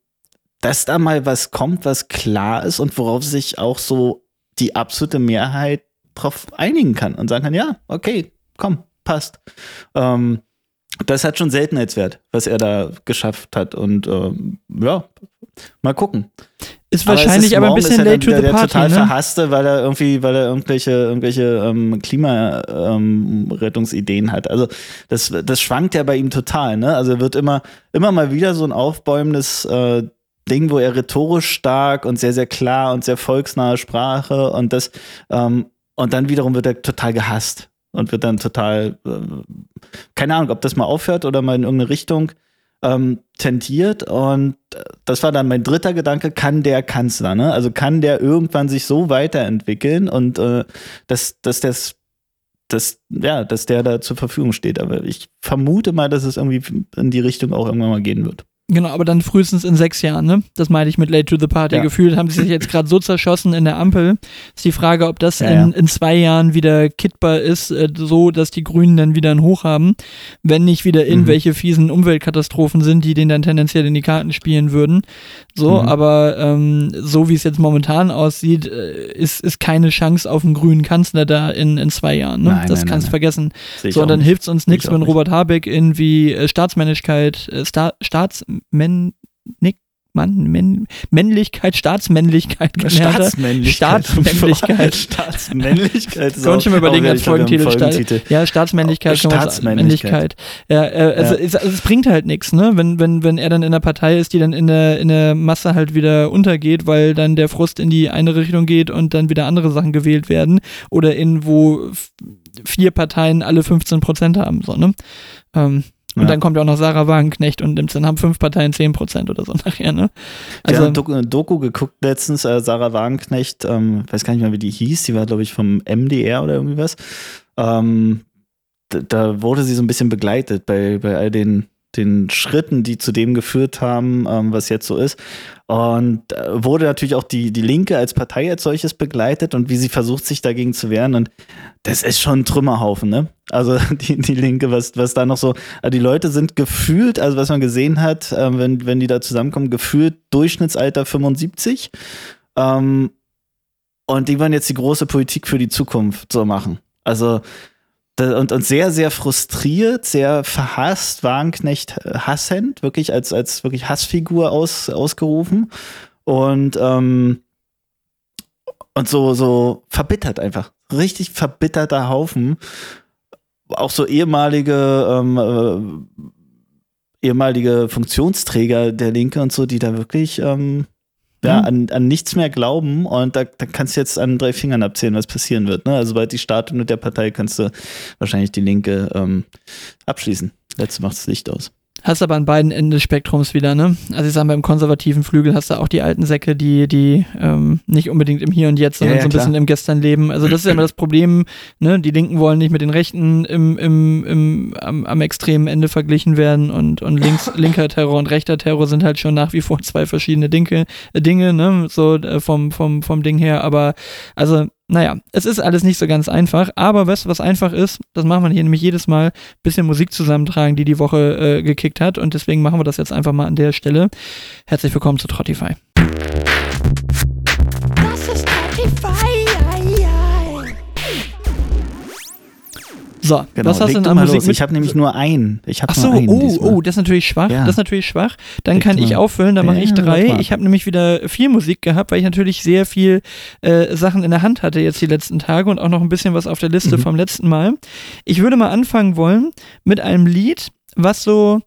Speaker 2: dass da mal was kommt, was klar ist und worauf sich auch so die absolute Mehrheit drauf einigen kann und sagen kann, ja, okay, komm, passt. Ähm, das hat schon Seltenheitswert, was er da geschafft hat. Und ähm, ja, mal gucken.
Speaker 1: Ist wahrscheinlich aber, aber ein bisschen late to the
Speaker 2: der,
Speaker 1: party.
Speaker 2: total
Speaker 1: ne?
Speaker 2: verhasste, weil er irgendwie, weil er irgendwelche, irgendwelche ähm, Klimarettungsideen ähm, hat. Also das, das schwankt ja bei ihm total, ne? Also er wird immer, immer mal wieder so ein aufbäumendes äh, Ding, wo er rhetorisch stark und sehr, sehr klar und sehr volksnahe Sprache und das, ähm, und dann wiederum wird er total gehasst und wird dann total, äh, keine Ahnung, ob das mal aufhört oder mal in irgendeine Richtung ähm, tendiert. Und das war dann mein dritter Gedanke, kann der Kanzler, ne? Also kann der irgendwann sich so weiterentwickeln und äh, dass, dass das dass, ja, dass der da zur Verfügung steht. Aber ich vermute mal, dass es irgendwie in die Richtung auch irgendwann mal gehen wird.
Speaker 1: Genau, aber dann frühestens in sechs Jahren, ne? Das meine ich mit Late to the Party. Ja. Gefühlt haben sie sich jetzt gerade so zerschossen in der Ampel. Ist die Frage, ob das ja, in, in, zwei Jahren wieder kittbar ist, äh, so dass die Grünen dann wieder ein Hoch haben, wenn nicht wieder mhm. irgendwelche mhm. fiesen Umweltkatastrophen sind, die denen dann tendenziell in die Karten spielen würden. So, mhm. aber ähm, so wie es jetzt momentan aussieht, äh, ist, ist keine Chance auf einen grünen Kanzler da in, in zwei Jahren. Ne? Nein, das nein, kannst du vergessen. So, und dann hilft es uns nichts, wenn Robert Habeck irgendwie äh, Staatsmännlichkeit, äh, Sta Staats Männ, Nick, Mann, Männ, Männlichkeit, Staatsmännlichkeit
Speaker 2: Staatsmännlichkeit.
Speaker 1: Staatsmännlichkeit.
Speaker 2: Staatsmännlichkeit.
Speaker 1: Kann schon mal überlegen als Folgentitel. Folgentitel. Ja, Staatsmännlichkeit.
Speaker 2: Staatsmännlichkeit.
Speaker 1: Ja, äh, also ja. Es, also es, bringt halt nichts, ne? Wenn, wenn, wenn er dann in der Partei ist, die dann in der, in der Masse halt wieder untergeht, weil dann der Frust in die eine Richtung geht und dann wieder andere Sachen gewählt werden. Oder in wo vier Parteien alle 15 Prozent haben, so, ne? Ähm, und ja. dann kommt ja auch noch Sarah Wagenknecht und dann haben fünf Parteien 10% oder so nachher, ne?
Speaker 2: Also, ja, Doku, Doku geguckt letztens, äh, Sarah Wagenknecht, ähm, weiß gar nicht mehr, wie die hieß, die war, glaube ich, vom MDR oder irgendwie was. Ähm, da, da wurde sie so ein bisschen begleitet bei, bei all den den Schritten, die zu dem geführt haben, ähm, was jetzt so ist. Und äh, wurde natürlich auch die, die Linke als Partei als solches begleitet und wie sie versucht, sich dagegen zu wehren. Und das ist schon ein Trümmerhaufen, ne? Also die, die Linke, was, was da noch so, also die Leute sind gefühlt, also was man gesehen hat, äh, wenn, wenn die da zusammenkommen, gefühlt Durchschnittsalter 75. Ähm, und die wollen jetzt die große Politik für die Zukunft so machen. Also und, und sehr, sehr frustriert, sehr verhasst, Wagenknecht äh, hassend, wirklich als, als wirklich Hassfigur aus, ausgerufen. Und, ähm, und so, so verbittert einfach. Richtig verbitterter Haufen. Auch so ehemalige, ähm, äh, ehemalige Funktionsträger der Linke und so, die da wirklich ähm, ja, mhm. an, an nichts mehr glauben und da, da kannst du jetzt an drei Fingern abzählen, was passieren wird. Ne? Also sobald die startet mit der Partei, kannst du wahrscheinlich die Linke ähm, abschließen. Letzte macht das Licht aus.
Speaker 1: Hast aber an beiden Enden des Spektrums wieder, ne? Also ich sage, beim konservativen Flügel hast du auch die alten Säcke, die, die ähm, nicht unbedingt im Hier und Jetzt, sondern
Speaker 2: Ja, ja,
Speaker 1: so ein
Speaker 2: klar.
Speaker 1: bisschen im Gestern leben. Also das ist ja immer das Problem, ne? Die Linken wollen nicht mit den Rechten im, im, im, am, am extremen Ende verglichen werden und, und links, linker Terror und rechter Terror sind halt schon nach wie vor zwei verschiedene Dinge, äh, Dinge, ne? So äh, vom, vom, vom Ding her. Aber also naja, es ist alles nicht so ganz einfach, aber weißt du, was einfach ist? Das machen wir hier nämlich jedes Mal, bisschen Musik zusammentragen, die die Woche äh, gekickt hat und deswegen machen wir das jetzt einfach mal an der Stelle. Herzlich willkommen zu Trottify. So,
Speaker 2: Genau,
Speaker 1: was hast du an
Speaker 2: mal
Speaker 1: Musik
Speaker 2: los. Ich habe nämlich nur einen. Ich habe
Speaker 1: Ach so, oh,
Speaker 2: diesmal.
Speaker 1: oh, das ist natürlich schwach.
Speaker 2: Ja.
Speaker 1: Das ist natürlich schwach. Dann
Speaker 2: Leg
Speaker 1: kann
Speaker 2: du
Speaker 1: ich
Speaker 2: mal.
Speaker 1: auffüllen, dann mache ich drei.
Speaker 2: mal.
Speaker 1: Ich habe nämlich wieder viel Musik gehabt, weil ich natürlich sehr viel äh, Sachen in der Hand hatte jetzt die letzten Tage und auch noch ein bisschen was auf der Liste
Speaker 2: Mhm.
Speaker 1: vom letzten Mal. Ich würde mal anfangen wollen mit einem Lied, was so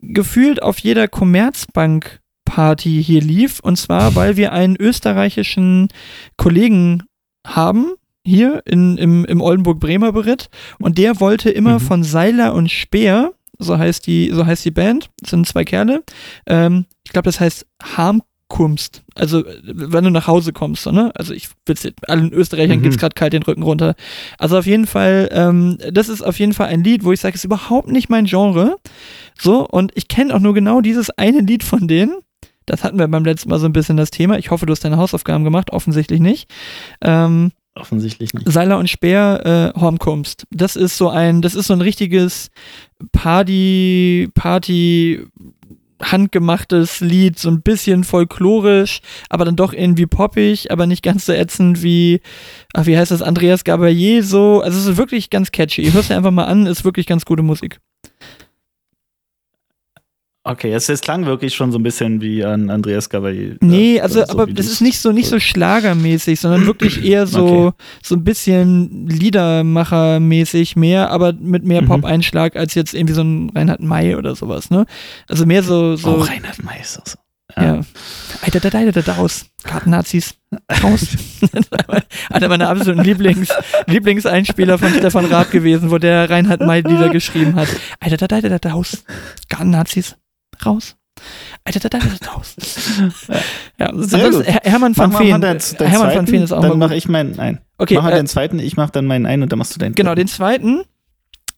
Speaker 1: gefühlt auf jeder Commerzbank Party hier lief und zwar, weil wir einen österreichischen Kollegen haben, hier in, im, im Oldenburg-Bremer Beritt und der wollte immer
Speaker 2: Mhm.
Speaker 1: von Seiler und Speer, so heißt die, so heißt die Band, das sind zwei Kerle, ähm, ich glaube, das heißt Harmkunst, also wenn du nach Hause kommst, so, ne? Also ich will's allen Österreichern
Speaker 2: Mhm.
Speaker 1: geht's gerade kalt den Rücken runter. Also auf jeden Fall, ähm, das ist auf jeden Fall ein Lied, wo ich sage, ist überhaupt nicht mein Genre. So, und ich kenne auch nur genau dieses eine Lied von denen. Das hatten wir beim letzten Mal so ein bisschen das Thema. Ich hoffe, du hast deine Hausaufgaben gemacht, offensichtlich nicht. Ähm,
Speaker 2: Offensichtlich nicht.
Speaker 1: Seiler und Speer äh, Hormkunst. Das ist so ein, das ist so ein richtiges Party, Party, handgemachtes Lied, so ein bisschen folklorisch, aber dann doch irgendwie poppig, aber nicht ganz so ätzend wie, ach, wie heißt das, Andreas Gabalier so. Also es ist wirklich ganz catchy. Hörst dir einfach mal an, ist wirklich ganz gute Musik.
Speaker 2: Okay, es, es klang wirklich schon so ein bisschen wie an Andreas Gabalier.
Speaker 1: Nee,
Speaker 2: äh,
Speaker 1: also,
Speaker 2: so
Speaker 1: aber das ist nicht so, nicht so schlagermäßig, sondern wirklich eher so,
Speaker 2: Okay.
Speaker 1: so ein bisschen Liedermachermäßig mehr, aber mit mehr
Speaker 2: Mhm.
Speaker 1: Pop-Einschlag als jetzt irgendwie so ein Reinhard May oder sowas, ne? Also mehr so, so,
Speaker 2: Oh, Reinhard May ist auch so.
Speaker 1: ja. Alter, da, da, da, da, raus. Karten-Nazis. Raus. Einer meiner absoluten Lieblings, Lieblingseinspieler von Stefan Raab gewesen, wo der Reinhard May Lieder geschrieben hat. Alter, da, da, da, da, da, raus. Karten-Nazis. Raus. Alter, da, da, da, da, raus. Ja,
Speaker 2: Sehr gut.
Speaker 1: Her- Hermann van
Speaker 2: deinen
Speaker 1: Hermann
Speaker 2: zweiten,
Speaker 1: van Veen ist auch
Speaker 2: dann mache ich meinen, nein.
Speaker 1: Okay,
Speaker 2: mach
Speaker 1: äh,
Speaker 2: den zweiten, ich mache dann meinen einen und dann machst du deinen.
Speaker 1: Genau, den zweiten,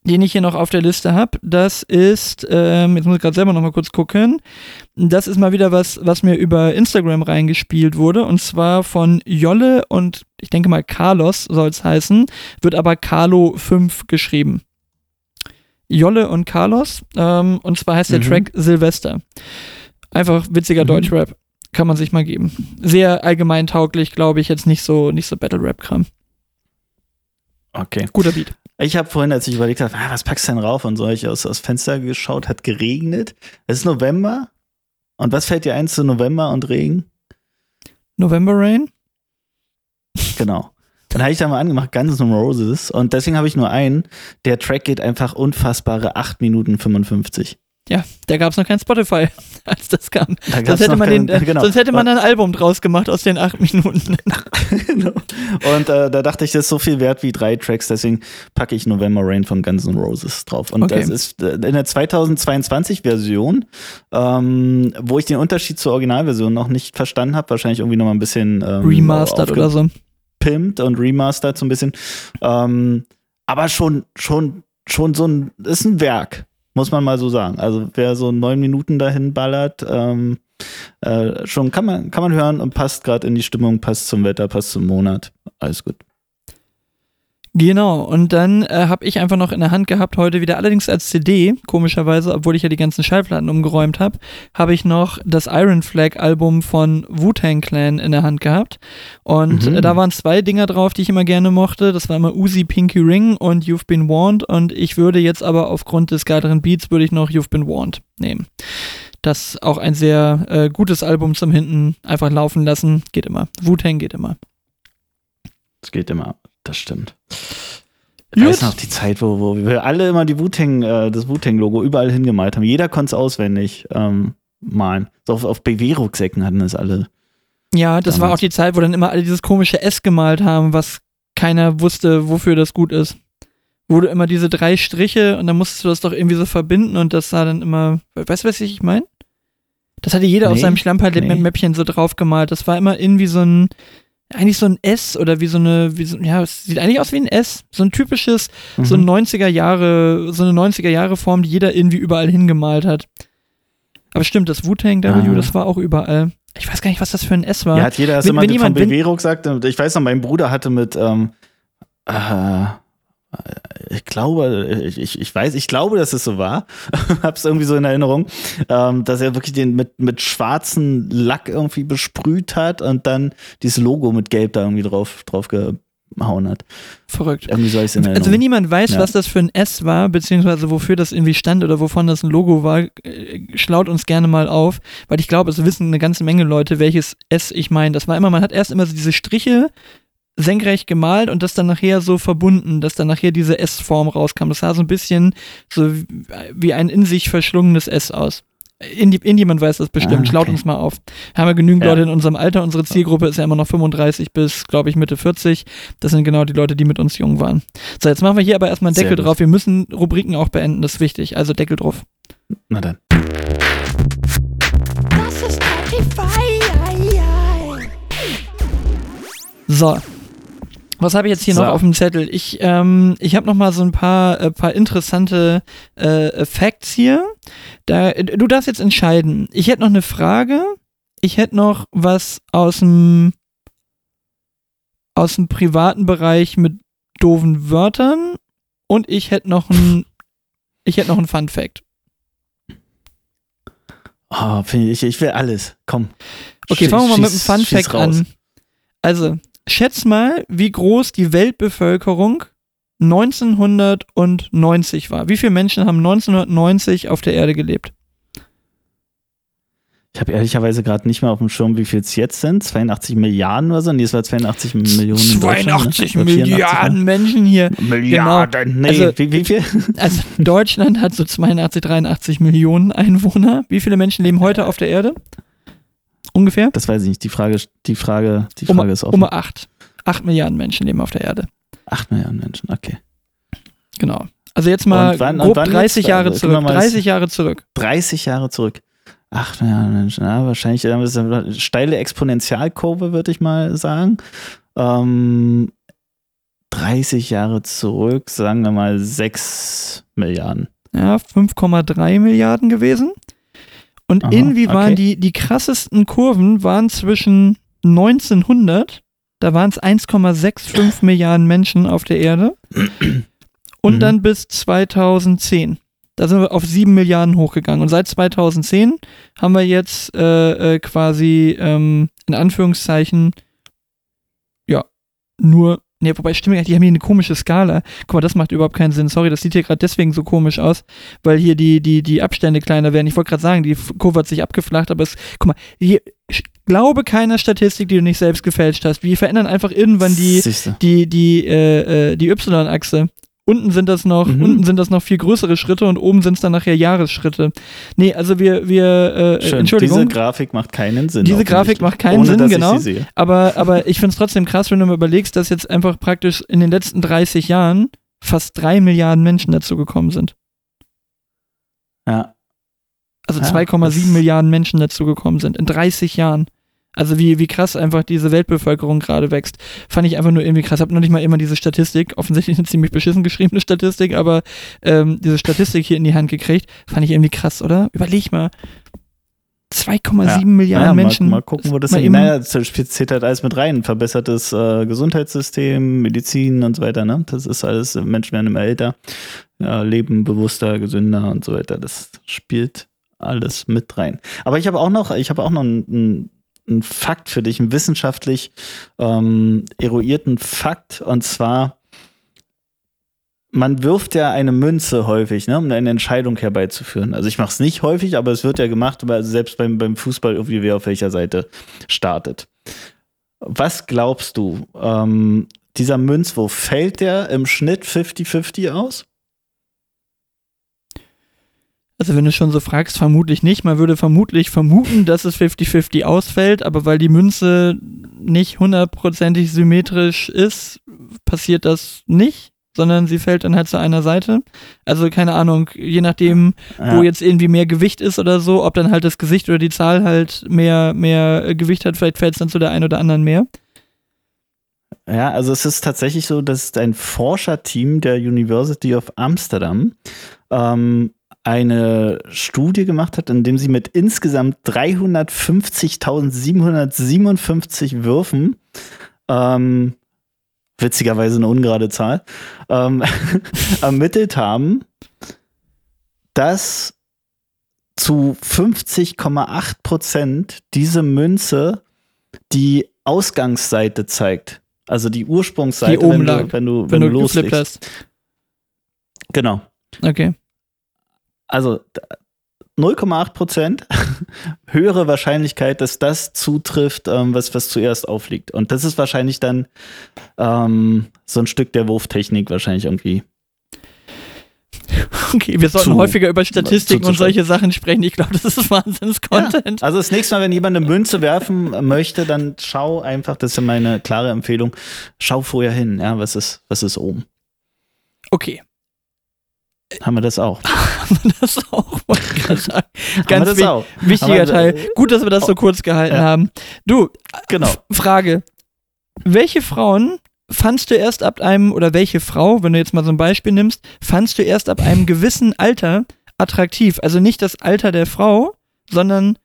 Speaker 1: den ich hier noch auf der Liste habe, das ist, ähm, jetzt muss ich gerade selber noch mal kurz gucken, das ist mal wieder was, was mir über Instagram reingespielt wurde und zwar von Jolle und ich denke mal Carlos soll es heißen, wird aber Carlo 5 geschrieben. Jolle und Carlos ähm, und zwar heißt der
Speaker 2: Mhm.
Speaker 1: Track Silvester. Einfach witziger
Speaker 2: Mhm.
Speaker 1: Deutschrap. Kann man sich mal geben. Sehr allgemein tauglich, glaube ich, jetzt nicht so, nicht so Battle-Rap-Kram.
Speaker 2: Okay.
Speaker 1: Guter Beat.
Speaker 2: Ich habe vorhin, als ich überlegt habe, ah, was packst du denn rauf und so, ich aus, aus Fenster geschaut, hat geregnet. Es ist November. Und was fällt dir ein zu November und Regen?
Speaker 1: November Rain?
Speaker 2: Genau. Dann habe ich da mal angemacht, Guns N' Roses. Und deswegen habe ich nur einen. Der Track geht einfach unfassbare 8 Minuten 55.
Speaker 1: Ja, da gab es noch kein Spotify, als das kam.
Speaker 2: Da
Speaker 1: Sonst hätte, man
Speaker 2: keinen-
Speaker 1: den, äh,
Speaker 2: genau.
Speaker 1: sonst hätte man ein Album draus gemacht aus den acht Minuten.
Speaker 2: Genau. Und äh, da dachte ich, das ist so viel wert wie drei Tracks, deswegen packe ich November Rain von Guns N' Roses drauf. Und
Speaker 1: Okay.
Speaker 2: das ist äh, in der 2022-Version, ähm, wo ich den Unterschied zur Originalversion noch nicht verstanden habe, wahrscheinlich irgendwie noch mal ein bisschen ähm,
Speaker 1: Remastered oder so.
Speaker 2: Aufgepimpt und remastert so ein bisschen. Ähm, aber schon, schon, schon so ein, ist ein Werk, muss man mal so sagen. Also wer so neun Minuten dahin ballert, ähm, äh, schon kann man, kann man hören und passt gerade in die Stimmung, passt zum Wetter, passt zum Monat. Alles gut.
Speaker 1: Genau, und dann äh, habe ich einfach noch in der Hand gehabt, heute wieder allerdings als CD, komischerweise, obwohl ich ja die ganzen Schallplatten umgeräumt habe, habe ich noch das Iron Flag Album von Wu-Tang Clan in der Hand gehabt. Und
Speaker 2: Mhm.
Speaker 1: äh, da waren zwei Dinger drauf, die ich immer gerne mochte. Das war immer Uzi Pinky Ring und You've Been Warned. Und ich würde jetzt aber aufgrund des geileren Beats, würde ich noch You've Been Warned nehmen. Das auch ein sehr äh, gutes Album zum Hinten einfach laufen lassen. Geht immer. Wu-Tang geht immer.
Speaker 2: Das geht immer. Das stimmt. Ich weiß noch die Zeit, wo, wo wir alle immer die Wu-Tang, äh, das Wu-Tang-Logo überall hingemalt haben. Jeder konnte es auswendig ähm, malen. So auf, auf BW-Rucksäcken hatten es alle.
Speaker 1: Ja, das war
Speaker 2: Damals.
Speaker 1: auch die Zeit, wo dann immer alle dieses komische S gemalt haben, was keiner wusste, wofür das gut ist. Du immer diese drei Striche und dann musstest du das doch irgendwie so verbinden und das sah dann immer, weißt du, was ich meine? Das hatte jeder auf
Speaker 2: Nee,
Speaker 1: seinem Schlammpalet
Speaker 2: nee.
Speaker 1: Mäppchen so drauf gemalt. Das war immer irgendwie so ein, eigentlich so ein S oder wie so eine, wie so, ja, es sieht eigentlich aus wie ein S. So ein typisches, so ein
Speaker 2: Mhm.
Speaker 1: 90er Jahre, so eine 90er Jahre Form, die jeder irgendwie überall hingemalt hat. Aber stimmt, das Wu-Tang W,
Speaker 2: Ah.
Speaker 1: das war auch überall. Ich weiß gar nicht, was das für ein S war.
Speaker 2: Ja, hat jeder erst
Speaker 1: Wenn-
Speaker 2: immer
Speaker 1: wenn
Speaker 2: von
Speaker 1: jemand- wenn-
Speaker 2: BW-Rucksack. Ich weiß noch, mein Bruder hatte mit, ähm, äh, ich glaube, ich, ich, weiß, ich glaube, dass es so war. Hab's irgendwie so in Erinnerung, ähm, dass er wirklich den mit, mit schwarzen Lack irgendwie besprüht hat und dann dieses Logo mit Gelb da irgendwie drauf, drauf gehauen hat.
Speaker 1: Verrückt.
Speaker 2: Irgendwie so hab ich's in Erinnerung.
Speaker 1: Also wenn jemand weiß,
Speaker 2: Ja.
Speaker 1: was das für ein S war, beziehungsweise wofür das irgendwie stand oder wovon das ein Logo war, äh, schlaut uns gerne mal auf, weil ich glaube, es wissen eine ganze Menge Leute, welches S ich meine. Das war immer, man hat erst immer so diese Striche senkrecht gemalt und das dann nachher so verbunden, dass dann nachher diese S-Form rauskam. Das sah so ein bisschen so wie ein in sich verschlungenes S aus. Indi, Indiemand weiß das bestimmt.
Speaker 2: Ah,
Speaker 1: Schlaut
Speaker 2: okay.
Speaker 1: uns mal auf. Haben wir genügend
Speaker 2: Ja.
Speaker 1: Leute in unserem Alter. Unsere Zielgruppe ist ja immer noch 35 bis, glaube ich, Mitte 40. Das sind genau die Leute, die mit uns jung waren. So, jetzt machen wir hier aber erstmal einen
Speaker 2: Sehr
Speaker 1: Deckel
Speaker 2: gut.
Speaker 1: drauf. Wir müssen Rubriken auch beenden, das ist wichtig. Also Deckel drauf.
Speaker 2: Na dann.
Speaker 3: Das ist Spotify.
Speaker 1: So. Was habe ich jetzt hier
Speaker 2: So.
Speaker 1: noch auf dem Zettel? Ich, ähm, ich habe noch mal so ein paar, äh, paar interessante äh, Facts hier. Da, du darfst jetzt entscheiden. Ich hätte noch eine Frage. Ich hätte noch was aus dem aus dem privaten Bereich mit doofen Wörtern und ich hätte noch ein ich hätte noch einen Fun Fact.
Speaker 2: Oh, ich, ich will alles. Komm.
Speaker 1: Okay, fangen wir mal mit dem Fun Fact an. Also, schätz mal, wie groß die Weltbevölkerung 1990 war. Wie viele Menschen haben 1990 auf der Erde gelebt?
Speaker 2: Ich habe ehrlicherweise gerade nicht mehr auf dem Schirm, wie viel es jetzt sind. 82 Milliarden oder so? Nee, es war 82 Millionen. in Deutschland,
Speaker 1: 82
Speaker 2: ne? Oder 84
Speaker 1: Milliarden Menschen hier.
Speaker 2: Milliarden. Nee,
Speaker 1: Also-
Speaker 2: wie, wie viel?
Speaker 1: Also, Deutschland hat so 82, 83 Millionen Einwohner. Wie viele Menschen leben heute auf der Erde? Ungefähr?
Speaker 2: Das weiß ich nicht. Die Frage, die Frage, die
Speaker 1: Um,
Speaker 2: Frage ist
Speaker 1: um
Speaker 2: offen.
Speaker 1: 8. 8 Milliarden Menschen leben auf der Erde.
Speaker 2: 8 Milliarden Menschen, okay.
Speaker 1: Genau. Also jetzt mal
Speaker 2: wann-
Speaker 1: grob
Speaker 2: wann
Speaker 1: 30
Speaker 2: jetzt?
Speaker 1: Jahre
Speaker 2: Also,
Speaker 1: zurück.
Speaker 2: mal-
Speaker 1: 30 Jahre zurück.
Speaker 2: 30 Jahre zurück. 8 Milliarden Menschen. Ja, wahrscheinlich äh, das ist eine steile Exponentialkurve, würde ich mal sagen. Ähm, 30 Jahre zurück, sagen wir mal 6 Milliarden.
Speaker 1: ja, 5,3 Milliarden gewesen. Und
Speaker 2: Aha,
Speaker 1: irgendwie waren
Speaker 2: okay.
Speaker 1: die, die krassesten Kurven waren zwischen 1900, da waren es 1,65 Milliarden Menschen auf der Erde, und
Speaker 2: Mhm.
Speaker 1: dann bis 2010. Da sind wir auf 7 Milliarden hochgegangen. Und seit 2010 haben wir jetzt äh, äh, quasi ähm, in Anführungszeichen, ja, nur, ne, wobei stimmt die haben hier eine komische Skala. Guck mal, das macht überhaupt keinen Sinn. Sorry, das sieht hier gerade deswegen so komisch aus, weil hier die, die, die Abstände kleiner werden. Ich wollte gerade sagen, die Kurve hat sich abgeflacht, aber es, guck mal, hier, sch- glaube keiner Statistik, die du nicht selbst gefälscht hast. Wir verändern einfach irgendwann die,
Speaker 2: Siehste.
Speaker 1: die, die, äh, äh, die Y-Achse. Unten sind das noch,
Speaker 2: Mhm.
Speaker 1: unten sind das noch viel größere Schritte und oben sind es dann nachher Jahresschritte. Nee, also wir, wir, äh,
Speaker 2: Schön.
Speaker 1: Entschuldigung.
Speaker 2: Diese Grafik macht keinen Sinn.
Speaker 1: Diese Grafik macht keinen
Speaker 2: Ohne,
Speaker 1: Sinn,
Speaker 2: dass
Speaker 1: genau.
Speaker 2: Ich sie sehe.
Speaker 1: Aber, aber ich finde es trotzdem krass, wenn du mal überlegst, dass jetzt einfach praktisch in den letzten 30 Jahren fast drei Milliarden Menschen dazu gekommen sind.
Speaker 2: Ja.
Speaker 1: Also
Speaker 2: Ja,
Speaker 1: 2,7
Speaker 2: das-
Speaker 1: Milliarden Menschen dazu gekommen sind in 30 Jahren. Also wie, wie krass einfach diese Weltbevölkerung gerade wächst. Fand ich einfach nur irgendwie krass. Hab noch nicht mal immer diese Statistik, offensichtlich eine ziemlich beschissen geschriebene Statistik, aber ähm, diese Statistik hier in die Hand gekriegt. Fand ich irgendwie krass, oder? Überleg mal. 2,7
Speaker 2: Ja.
Speaker 1: Milliarden
Speaker 2: Ja,
Speaker 1: Menschen.
Speaker 2: Mal, mal gucken, wo das hin. Naja, zählt halt alles mit rein. Verbessertes äh, Gesundheitssystem, Medizin und so weiter. Ne? Das ist alles, Menschen werden immer älter, ja, leben bewusster, gesünder und so weiter. Das spielt alles mit rein. Aber ich habe auch noch, ich habe auch noch einen, einen Fakt für dich, einen wissenschaftlich ähm, eruierten Fakt. Und zwar, man wirft ja eine Münze häufig, ne, um eine Entscheidung herbeizuführen. Also ich mache es nicht häufig, aber es wird ja gemacht, selbst beim, beim Fußball irgendwie wer auf welcher Seite startet. Was glaubst du, ähm, dieser Münzwurf, fällt der im Schnitt 50-50 aus?
Speaker 1: Also wenn du schon so fragst, vermutlich nicht. Man würde vermutlich vermuten, dass es 50-50 ausfällt, aber weil die Münze nicht hundertprozentig symmetrisch ist, passiert das nicht. sondern sie fällt dann halt zu einer Seite. Also keine Ahnung, je nachdem,
Speaker 2: Ja.
Speaker 1: wo jetzt irgendwie mehr Gewicht ist oder so, ob dann halt das Gesicht oder die Zahl halt mehr, mehr Gewicht hat, vielleicht fällt es dann zu der einen oder anderen mehr.
Speaker 2: Ja, also es ist tatsächlich so, dass ein Forscherteam der University of Amsterdam ähm, eine Studie gemacht hat, in dem sie mit insgesamt 350.757 Würfen, ähm, witzigerweise eine ungerade Zahl, ähm, ermittelt haben, dass zu 50,8 Prozent diese Münze die Ausgangsseite zeigt. Also die Ursprungsseite,
Speaker 1: Die
Speaker 2: wenn, du, wenn du,
Speaker 1: Wenn,
Speaker 2: wenn
Speaker 1: du
Speaker 2: loslegst.
Speaker 1: hast.
Speaker 2: Genau.
Speaker 1: Okay.
Speaker 2: Also d- 0,8 Prozent höhere Wahrscheinlichkeit, dass das zutrifft, ähm, was, was zuerst aufliegt. Und das ist wahrscheinlich dann ähm, so ein Stück der Wurftechnik wahrscheinlich irgendwie.
Speaker 1: Okay, wir sollten
Speaker 2: Zu-
Speaker 1: häufiger über Statistiken und solche Sachen sprechen. Ich glaube, das ist Wahnsinns-Content.
Speaker 2: Also das nächste Mal, wenn jemand eine Münze werfen möchte, dann schau einfach, das ist ja meine klare Empfehlung, schau vorher hin, ja, was ist, was ist oben.
Speaker 1: Okay,
Speaker 2: Haben wir das auch?
Speaker 1: das.
Speaker 2: Haben wir
Speaker 1: Ganz
Speaker 2: das auch?
Speaker 1: wichtiger
Speaker 2: Aber,
Speaker 1: Teil. Gut, dass wir das so kurz gehalten
Speaker 2: Ja.
Speaker 1: haben. Du,
Speaker 2: Genau.
Speaker 1: Frage. Welche Frauen fandst du erst ab einem, oder welche Frau, wenn du jetzt mal so ein Beispiel nimmst, fandst du erst ab einem gewissen Alter attraktiv? Also nicht das Alter der Frau, sondern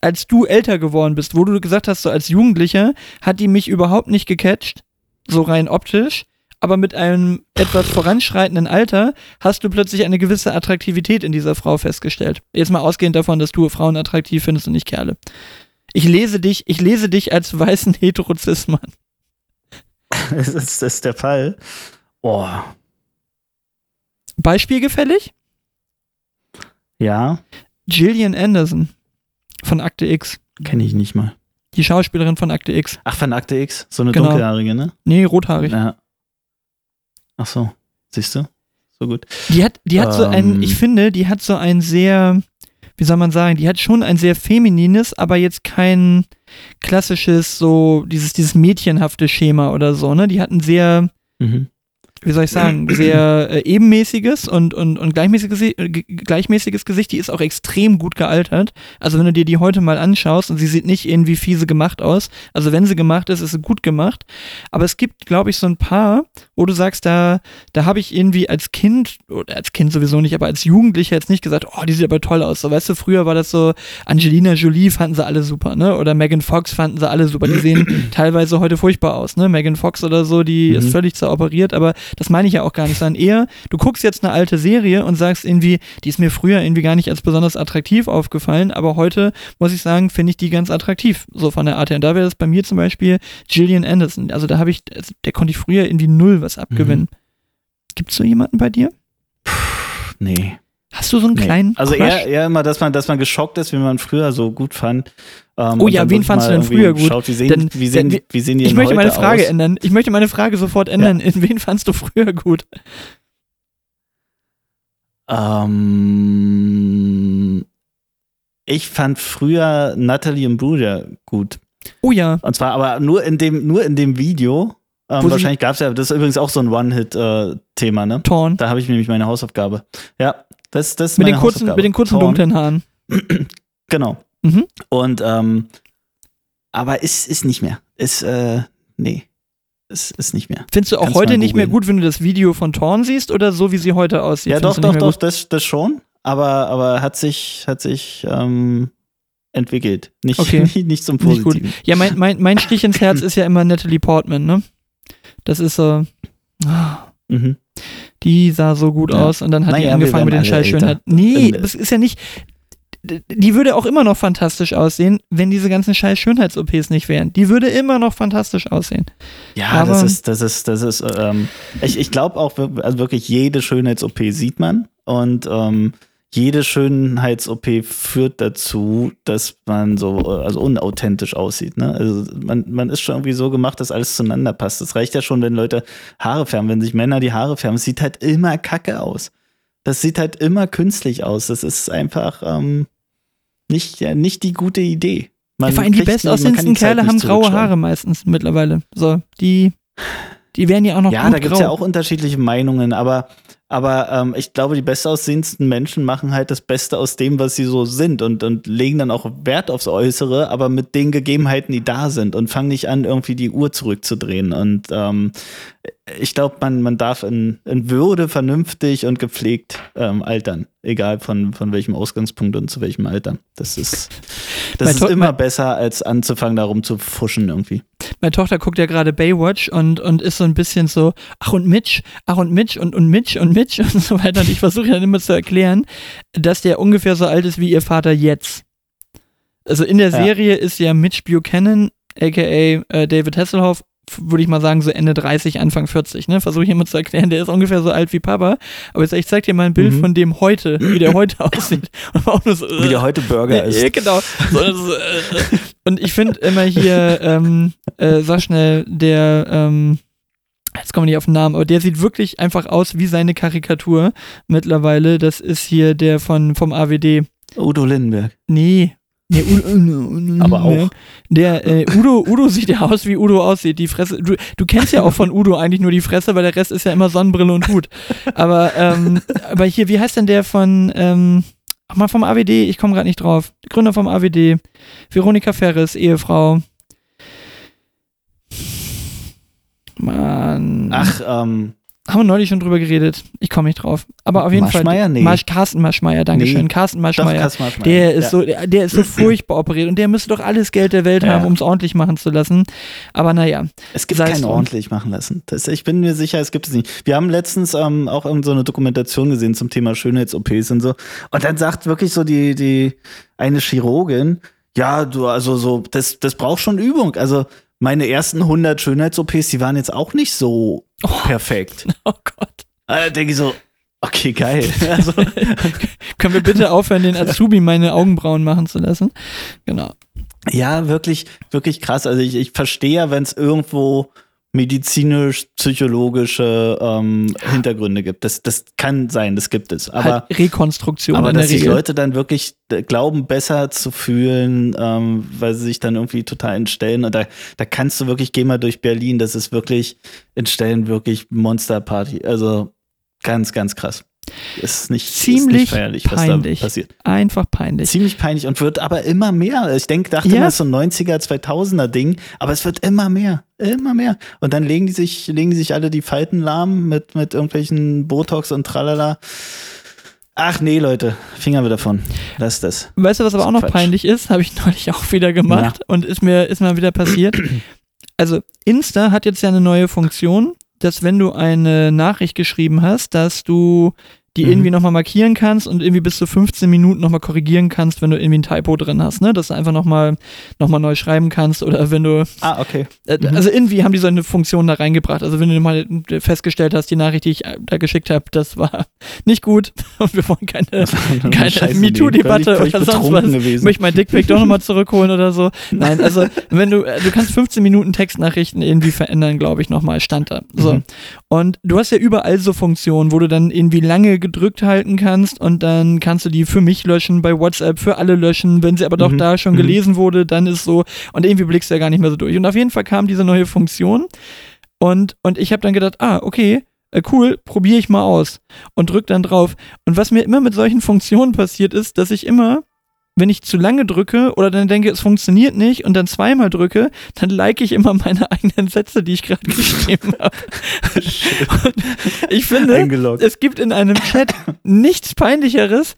Speaker 1: als du älter geworden bist, wo du gesagt hast, so als Jugendlicher, hat die mich überhaupt nicht gecatcht, so rein optisch, aber mit einem etwas voranschreitenden Alter hast du plötzlich eine gewisse Attraktivität in dieser Frau festgestellt. Jetzt mal ausgehend davon, dass du Frauen attraktiv findest und nicht Kerle. Ich lese dich, ich lese dich als weißen Heterozismann.
Speaker 2: Das ist, das ist der Fall. Boah.
Speaker 1: Beispiel gefällig?
Speaker 2: Ja,
Speaker 1: Gillian Anderson von Akte X.
Speaker 2: kenne ich nicht mal.
Speaker 1: Die Schauspielerin von Akte X.
Speaker 2: Ach, von Akte X, so eine
Speaker 1: Genau.
Speaker 2: dunkelhaarige, ne?
Speaker 1: Nee, rothaarig.
Speaker 2: Ja. Ach so, siehst du? So gut.
Speaker 1: Die hat, die hat so ein,
Speaker 2: Ähm.
Speaker 1: ich finde, die hat so ein sehr, wie soll man sagen, die hat schon ein sehr feminines, aber jetzt kein klassisches, so, dieses, dieses mädchenhafte Schema oder so, ne? Die hat ein sehr,
Speaker 2: Mhm.
Speaker 1: wie soll ich sagen, sehr äh, ebenmäßiges und, und, und gleichmäßiges, äh, gleichmäßiges Gesicht. Die ist auch extrem gut gealtert. Also wenn du dir die heute mal anschaust und sie sieht nicht irgendwie fiese gemacht aus. Also wenn sie gemacht ist, ist sie gut gemacht. Aber es gibt, glaube ich, so ein paar, wo du sagst, da, da habe ich irgendwie als Kind, oder als Kind sowieso nicht, aber als Jugendlicher jetzt nicht gesagt, oh, die sieht aber toll aus. So, weißt du, früher war das so, Angelina Jolie fanden sie alle super, ne? Oder Megan Fox fanden sie alle super. Die sehen teilweise heute furchtbar aus, ne? Megan Fox oder so, die
Speaker 2: Mhm.
Speaker 1: ist völlig zeroperiert, aber das meine ich ja auch gar nicht, sondern eher, du guckst jetzt eine alte Serie und sagst irgendwie, die ist mir früher irgendwie gar nicht als besonders attraktiv aufgefallen, aber heute, muss ich sagen, finde ich die ganz attraktiv, so von der Art her. Und da wäre das bei mir zum Beispiel Gillian Anderson. Also da habe ich, also der konnte ich früher irgendwie null was abgewinnen. Gibt's so jemanden bei dir?
Speaker 2: Nee.
Speaker 1: Hast du so einen
Speaker 2: nee.
Speaker 1: kleinen
Speaker 2: Also
Speaker 1: Crush?
Speaker 2: eher, eher immer, dass man, dass man geschockt ist, wie man früher so gut fand. Ähm,
Speaker 1: Oh
Speaker 2: und
Speaker 1: ja, wen fandst du denn früher gut?
Speaker 2: Schaut, wie, sehen,
Speaker 1: Denn-
Speaker 2: wie, sehen,
Speaker 1: denn-
Speaker 2: wie sehen die
Speaker 1: Ich möchte meine Frage
Speaker 2: aus?
Speaker 1: ändern. Ich möchte meine Frage sofort ändern. In wen fandst du früher gut?
Speaker 2: Ähm, ich fand früher Natalie Imbruglia gut.
Speaker 1: Oh ja.
Speaker 2: Und zwar aber nur in dem, nur in dem Video. Ähm, wahrscheinlich gab es ja, das ist übrigens auch so ein One-Hit-Thema, ne?
Speaker 1: Torn.
Speaker 2: Da habe ich nämlich meine Hausaufgabe. Ja, das, das ist
Speaker 1: Mit
Speaker 2: meine
Speaker 1: den kurzen,
Speaker 2: Hausaufgabe.
Speaker 1: mit den kurzen
Speaker 2: Torn.
Speaker 1: dunklen Haaren.
Speaker 2: Genau.
Speaker 1: Mhm.
Speaker 2: Und, ähm, aber ist, ist nicht mehr. Ist, äh, nee. Ist, ist nicht mehr.
Speaker 1: Findest du auch
Speaker 2: Kannst
Speaker 1: heute nicht mehr gut, wenn du das Video von Torn siehst oder so, wie sie heute aussieht?
Speaker 2: ja, doch,
Speaker 1: Findest
Speaker 2: doch,
Speaker 1: nicht
Speaker 2: doch, das, das schon. Aber, aber hat sich, hat sich, ähm, entwickelt. Nicht,
Speaker 1: Okay.
Speaker 2: nicht, nicht zum
Speaker 1: Nicht.
Speaker 2: Positiven.
Speaker 1: Ja, mein, mein, mein Stich ins Herz ist ja immer Natalie Portman, ne? Das ist so. ah,
Speaker 2: Mhm.
Speaker 1: Die sah so gut
Speaker 2: Ja.
Speaker 1: aus und dann hat die
Speaker 2: Naja, wir
Speaker 1: angefangen mit den Scheißschönheiten.
Speaker 2: älter.
Speaker 1: Nee,
Speaker 2: Ähm,
Speaker 1: das ist ja nicht. Die würde auch immer noch fantastisch aussehen, wenn diese ganzen scheiß Schönheits-OPs nicht wären. Die würde immer noch fantastisch aussehen.
Speaker 2: Ja,
Speaker 1: Aber-
Speaker 2: das ist, das ist, das ist, ähm, ich, ich glaube auch, also wirklich jede Schönheits-OP sieht man und ähm, jede Schönheits-OP führt dazu, dass man so, äh, also unauthentisch aussieht. Ne? Also man, man ist schon irgendwie so gemacht, dass alles zueinander passt. Das reicht ja schon, wenn Leute Haare färben, wenn sich Männer die Haare färben. Es sieht halt immer kacke aus. Das sieht halt immer künstlich aus. Das ist einfach ähm, nicht, ja, nicht die gute Idee. Man
Speaker 1: ja, vor allem die bestaussehendsten Kerle haben graue. Haare meistens mittlerweile. So, die. Die werden ja auch noch
Speaker 2: Ja, da gibt es ja auch unterschiedliche Meinungen, aber, aber ähm, ich glaube, die bestaussehendsten Menschen machen halt das Beste aus dem, was sie so sind und, und legen dann auch Wert aufs Äußere, aber mit den Gegebenheiten, die da sind und fangen nicht an, irgendwie die Uhr zurückzudrehen. Und ähm, ich glaube, man, man darf in, in Würde vernünftig und gepflegt ähm, altern, egal von, von welchem Ausgangspunkt und zu welchem Alter. Das ist, das
Speaker 1: Mein
Speaker 2: ist immer besser, als anzufangen, darum zu fuschen irgendwie.
Speaker 1: Meine Tochter guckt ja gerade Baywatch und, und ist so ein bisschen so, ach und Mitch, ach und Mitch und, und Mitch und Mitch und so weiter. Und ich versuche dann immer zu erklären, dass der ungefähr so alt ist wie ihr Vater jetzt. Also in der
Speaker 2: Ja.
Speaker 1: Serie ist ja Mitch Buchanan, aka äh, David Hasselhoff, würde ich mal sagen, so Ende 30, Anfang 40, ne? Versuche ich immer zu erklären, der ist ungefähr so alt wie Papa. Aber jetzt, ich zeig dir mal ein Bild
Speaker 2: Mhm.
Speaker 1: von dem heute, wie der heute aussieht. So,
Speaker 2: Wie der heute Burger ist.
Speaker 1: ja, genau. So, das ist, äh, und ich finde immer hier, ähm, äh, sag schnell, der, ähm, jetzt kommen wir nicht auf den Namen, aber der sieht wirklich einfach aus wie seine Karikatur mittlerweile. Das ist hier der von, vom AWD.
Speaker 2: Udo Lindenberg.
Speaker 1: Nee. Nee, Udo, Udo,
Speaker 2: Aber auch.
Speaker 1: Der äh, Udo, Udo sieht ja aus, wie Udo aussieht. Die Fresse. Du, du kennst ja auch von Udo eigentlich nur die Fresse, weil der Rest ist ja immer Sonnenbrille und Hut. Aber, ähm, aber hier, wie heißt denn der von, ähm, ach mal vom AWD, ich komme gerade nicht drauf. Gründer vom AWD. Veronika Ferres, Ehefrau. Mann.
Speaker 2: Ach, ähm,
Speaker 1: Haben wir neulich schon drüber geredet. Ich komme nicht drauf. Aber auf jeden
Speaker 2: Maschmeyer?
Speaker 1: Fall.
Speaker 2: Nee.
Speaker 1: Marsch, Carsten Maschmeyer, Dankeschön.
Speaker 2: Nee.
Speaker 1: Carsten Maschmeyer. Der ist
Speaker 2: ja.
Speaker 1: so, der, der ist so furchtbar operiert und der müsste doch alles Geld der Welt
Speaker 2: Ja.
Speaker 1: haben, um es ordentlich machen zu lassen. Aber naja,
Speaker 2: Es gibt
Speaker 1: drum.
Speaker 2: ordentlich machen lassen. Das, ich bin mir sicher, es gibt es nicht. Wir haben letztens ähm, auch irgend so eine Dokumentation gesehen zum Thema Schönheits-OPs und so. Und dann sagt wirklich so die, die eine Chirurgin, ja, du, also so, das, das braucht schon Übung. Also meine ersten 100 Schönheits-OPs, die waren jetzt auch nicht so perfekt.
Speaker 1: oh Gott.
Speaker 2: Da denke ich so, okay, geil. Also,
Speaker 1: Können wir bitte aufhören, den Azubi meine Augenbrauen machen zu lassen? Genau.
Speaker 2: Ja, wirklich, wirklich krass. Also ich, ich verstehe ja, wenn es irgendwo medizinisch, psychologische ähm, Hintergründe gibt. Das, das kann sein, das gibt es. Aber,
Speaker 1: halt Rekonstruktion
Speaker 2: aber dass sich. Leute dann wirklich glauben, besser zu fühlen, ähm, weil sie sich dann irgendwie total entstellen. Und da, da kannst du wirklich, geh mal durch Berlin, das ist wirklich, entstellen wirklich Monsterparty. Also ganz, ganz krass. Ist nicht, ist
Speaker 1: Ziemlich
Speaker 2: nicht feierlich, was
Speaker 1: peinlich.
Speaker 2: passiert.
Speaker 1: Einfach peinlich.
Speaker 2: Ziemlich peinlich und wird aber immer mehr. Ich denke, dachte
Speaker 1: Ja.
Speaker 2: immer, es ist so ein 90er, 2000er Ding, aber es wird immer mehr, immer mehr. Und dann legen die sich, legen die sich alle die Falten lahm mit, mit irgendwelchen Botox und tralala. Ach nee, Leute, Finger wieder davon. Lass das.
Speaker 1: Weißt du, was aber auch
Speaker 2: ist
Speaker 1: noch
Speaker 2: Quatsch.
Speaker 1: peinlich ist? Habe ich neulich auch wieder gemacht und ist mir, ist mir wieder passiert. Also, Insta hat jetzt ja eine neue Funktion, dass wenn du eine Nachricht geschrieben hast, dass du die
Speaker 2: Mhm.
Speaker 1: irgendwie nochmal markieren kannst und irgendwie bis zu 15 Minuten nochmal korrigieren kannst, wenn du irgendwie ein Typo drin hast, ne? Dass du einfach nochmal noch mal neu schreiben kannst oder wenn du
Speaker 2: Ah, okay.
Speaker 1: Äh,
Speaker 2: Mhm.
Speaker 1: Also irgendwie haben die so eine Funktion da reingebracht. Also wenn du mal festgestellt hast, die Nachricht, die ich äh, da geschickt habe, das war nicht gut und wir wollen keine, keine MeToo-Debatte oder sonst was.
Speaker 2: gewesen.
Speaker 1: Möchte mein Dickpick doch nochmal zurückholen oder so. Nein, also wenn du, äh, du kannst 15 Minuten Textnachrichten irgendwie verändern, glaube ich, nochmal, stand da. So.
Speaker 2: Mhm.
Speaker 1: Und du hast ja überall so Funktionen, wo du dann irgendwie lange gedrückt halten kannst und dann kannst du die für mich löschen, bei WhatsApp für alle löschen. Wenn sie aber doch
Speaker 2: Mhm.
Speaker 1: da schon
Speaker 2: Mhm.
Speaker 1: gelesen wurde, dann ist so, und irgendwie blickst du ja gar nicht mehr so durch. Und auf jeden Fall kam diese neue Funktion und, und ich habe dann gedacht, ah, okay, äh, cool, probiere ich mal aus und drück dann drauf. Und was mir immer mit solchen Funktionen passiert ist, dass ich immer wenn ich zu lange drücke oder dann denke, es funktioniert nicht und dann zweimal drücke, dann like ich immer meine eigenen Sätze, die ich gerade geschrieben habe. Ich finde,
Speaker 2: Eingeloggt.
Speaker 1: es gibt in einem Chat nichts peinlicheres,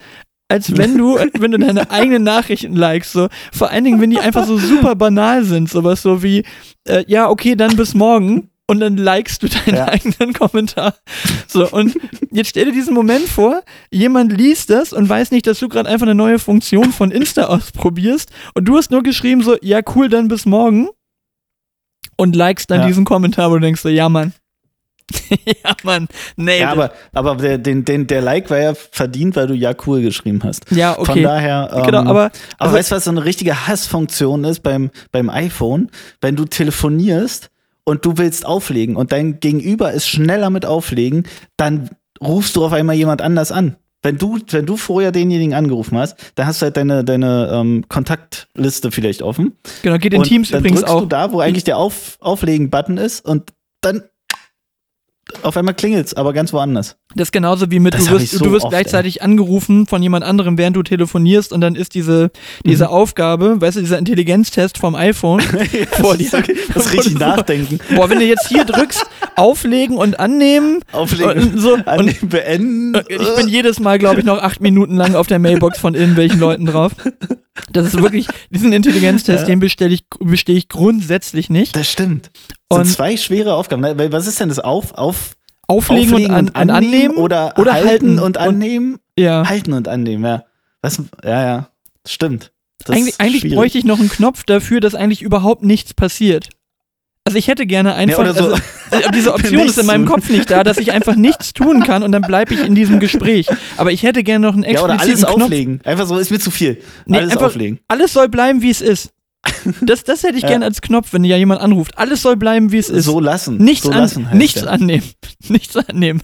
Speaker 1: als wenn du, wenn du deine eigenen Nachrichten likest. So. Vor allen Dingen, wenn die einfach so super banal sind. Sowas so wie, äh, ja, okay, dann bis morgen. Und dann likest du deinen
Speaker 2: Ja.
Speaker 1: eigenen Kommentar. So, und jetzt stell dir diesen Moment vor, jemand liest das und weiß nicht, dass du gerade einfach eine neue Funktion von Insta ausprobierst und du hast nur geschrieben so, ja cool, dann bis morgen und likest dann
Speaker 2: Ja.
Speaker 1: diesen Kommentar, wo du denkst so, ja Mann. ja Mann, nee.
Speaker 2: Ja, aber, aber der, den, den, der Like war ja verdient, weil du ja cool geschrieben hast.
Speaker 1: ja, okay.
Speaker 2: Von daher. Ähm,
Speaker 1: genau, aber,
Speaker 2: Aber
Speaker 1: also-
Speaker 2: weißt du, was so eine richtige Hassfunktion ist beim, beim iPhone? Wenn du telefonierst und du willst auflegen und dein Gegenüber ist schneller mit auflegen, dann rufst du auf einmal jemand anders an. Wenn du, wenn du vorher denjenigen angerufen hast, dann hast du halt deine, deine ähm, Kontaktliste vielleicht offen.
Speaker 1: genau, geht in
Speaker 2: und
Speaker 1: Teams
Speaker 2: dann
Speaker 1: übrigens
Speaker 2: drückst
Speaker 1: auch.
Speaker 2: du da, wo eigentlich der auf, Auflegen-Button ist und dann auf einmal klingelt's, aber ganz woanders.
Speaker 1: Das ist genauso wie mit,
Speaker 2: Das
Speaker 1: du wirst,
Speaker 2: so
Speaker 1: du wirst
Speaker 2: oft,
Speaker 1: gleichzeitig angerufen von jemand anderem, während du telefonierst und dann ist diese, diese Aufgabe, weißt du, dieser Intelligenztest vom iPhone vor dir.
Speaker 2: Das
Speaker 1: Wo
Speaker 2: richtig
Speaker 1: du so-
Speaker 2: nachdenken.
Speaker 1: Boah, wenn du jetzt hier drückst, auflegen und annehmen,
Speaker 2: Auflegen,
Speaker 1: und so, und
Speaker 2: annehmen, beenden.
Speaker 1: ich bin jedes Mal, glaube ich, noch acht Minuten lang auf der Mailbox von irgendwelchen Leuten drauf. Das ist wirklich, diesen Intelligenztest,
Speaker 2: Ja.
Speaker 1: den bestelle ich, bestehe ich grundsätzlich nicht.
Speaker 2: Das stimmt. Das
Speaker 1: Und-
Speaker 2: sind zwei schwere Aufgaben. Was ist denn das auf, auf
Speaker 1: Auflegen,
Speaker 2: auflegen
Speaker 1: und, an, und annehmen
Speaker 2: oder,
Speaker 1: oder
Speaker 2: halten, und annehmen?
Speaker 1: ja.
Speaker 2: halten und annehmen, ja. Was, ja, ja. Stimmt. Ist
Speaker 1: eigentlich
Speaker 2: schwierig.
Speaker 1: bräuchte ich noch einen Knopf dafür, dass eigentlich überhaupt nichts passiert. Also ich hätte gerne einfach,
Speaker 2: oder so.
Speaker 1: also, diese Option ist in meinem. Kopf nicht da, dass ich einfach nichts tun kann und dann bleibe ich in diesem Gespräch. Aber ich hätte gerne noch einen
Speaker 2: Ja, oder
Speaker 1: expliziten
Speaker 2: alles
Speaker 1: Knopf.
Speaker 2: auflegen. Einfach so, ist mir zu viel.
Speaker 1: Nee,
Speaker 2: alles auflegen.
Speaker 1: Alles soll bleiben, wie es ist. Das, das hätte ich
Speaker 2: Ja.
Speaker 1: gerne als Knopf, wenn ja jemand anruft. Alles soll bleiben, wie es ist.
Speaker 2: So lassen.
Speaker 1: Nichts,
Speaker 2: so
Speaker 1: an,
Speaker 2: lassen
Speaker 1: nichts
Speaker 2: der.
Speaker 1: annehmen. Nichts annehmen.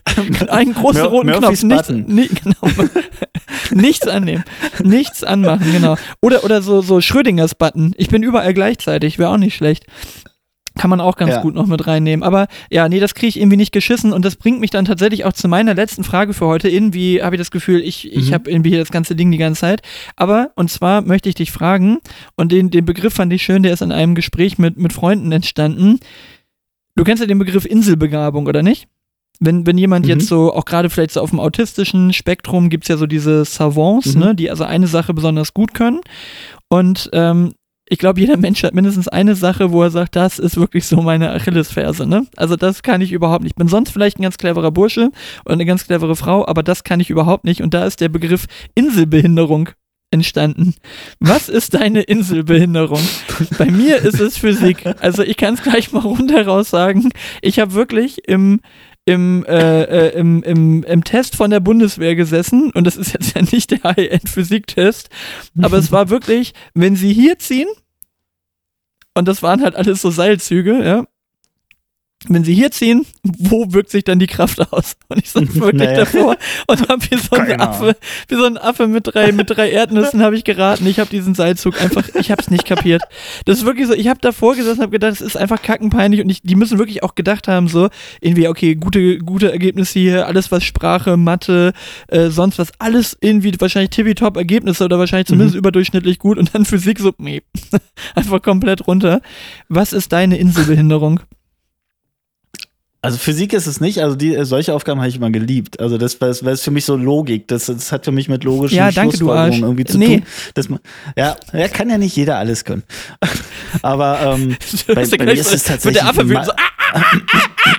Speaker 1: Einen großen
Speaker 2: Mur-
Speaker 1: roten
Speaker 2: Murphy's
Speaker 1: Knopf. Nichts, ni, genau. nichts annehmen. Nichts anmachen, genau. Oder, oder so, so Schrödingers Button. Ich bin überall gleichzeitig. Wäre auch nicht schlecht. Kann man auch ganz
Speaker 2: Ja.
Speaker 1: gut noch mit reinnehmen. Aber ja, nee, das kriege ich irgendwie nicht geschissen und das bringt mich dann tatsächlich auch zu meiner letzten Frage für heute. Irgendwie habe ich das Gefühl, ich, ich
Speaker 2: Mhm.
Speaker 1: habe irgendwie hier das ganze Ding die ganze Zeit. Aber, und zwar möchte ich dich fragen, und den, den Begriff fand ich schön, der ist in einem Gespräch mit, mit Freunden entstanden. Du kennst ja den Begriff Inselbegabung, oder nicht? Wenn, wenn jemand
Speaker 2: Mhm.
Speaker 1: jetzt so, auch gerade vielleicht so auf dem autistischen Spektrum gibt es ja so diese Savants,
Speaker 2: Mhm.
Speaker 1: ne, die also eine Sache besonders gut können. Und ähm, ich glaube, jeder Mensch hat mindestens eine Sache, wo er sagt, das ist wirklich so meine Achillesferse, ne? Also das kann ich überhaupt nicht. Ich bin sonst vielleicht ein ganz cleverer Bursche oder eine ganz clevere Frau, aber das kann ich überhaupt nicht. Und da ist der Begriff Inselbehinderung entstanden. Was ist deine Inselbehinderung? Bei mir ist es Physik. Also ich kann es gleich mal rundheraus sagen. Ich habe wirklich im im, äh, äh, im, im, im Test von der Bundeswehr gesessen. Und das ist jetzt ja nicht der High-End-Physik-Test, aber es war wirklich, wenn sie hier ziehen, und das waren halt alles so Seilzüge, ja, wenn sie hier ziehen, wo wirkt sich dann die Kraft aus? Und ich saß wirklich
Speaker 2: Naja.
Speaker 1: davor und habe wie so ein Affe, wie so ein Affe mit drei, mit drei Erdnüssen habe ich geraten. Ich habe diesen Seilzug einfach, ich habe es nicht kapiert. Das ist wirklich so, ich habe davor gesessen und habe gedacht, das ist einfach kackenpeinlich und ich, die müssen wirklich auch gedacht haben, so, irgendwie, okay, gute, gute Ergebnisse hier, alles was Sprache, Mathe, äh, sonst was, alles irgendwie wahrscheinlich tippitopp Ergebnisse oder wahrscheinlich zumindest überdurchschnittlich gut und dann Physik so, nee, einfach komplett runter. Was ist deine Inselbehinderung?
Speaker 2: Also Physik ist es nicht, also die, solche Aufgaben habe ich immer geliebt. Also das war das für mich so Logik. Das, das hat für mich mit logischen
Speaker 1: Ja, danke,
Speaker 2: Schlussfolgerungen irgendwie zu
Speaker 1: Nee.
Speaker 2: tun. Dass man, ja, ja, kann ja nicht jeder alles können. Aber ähm, bei, bei mir ist es tatsächlich.
Speaker 1: Wird der Affe so, ah, ah, ah, ah, ah.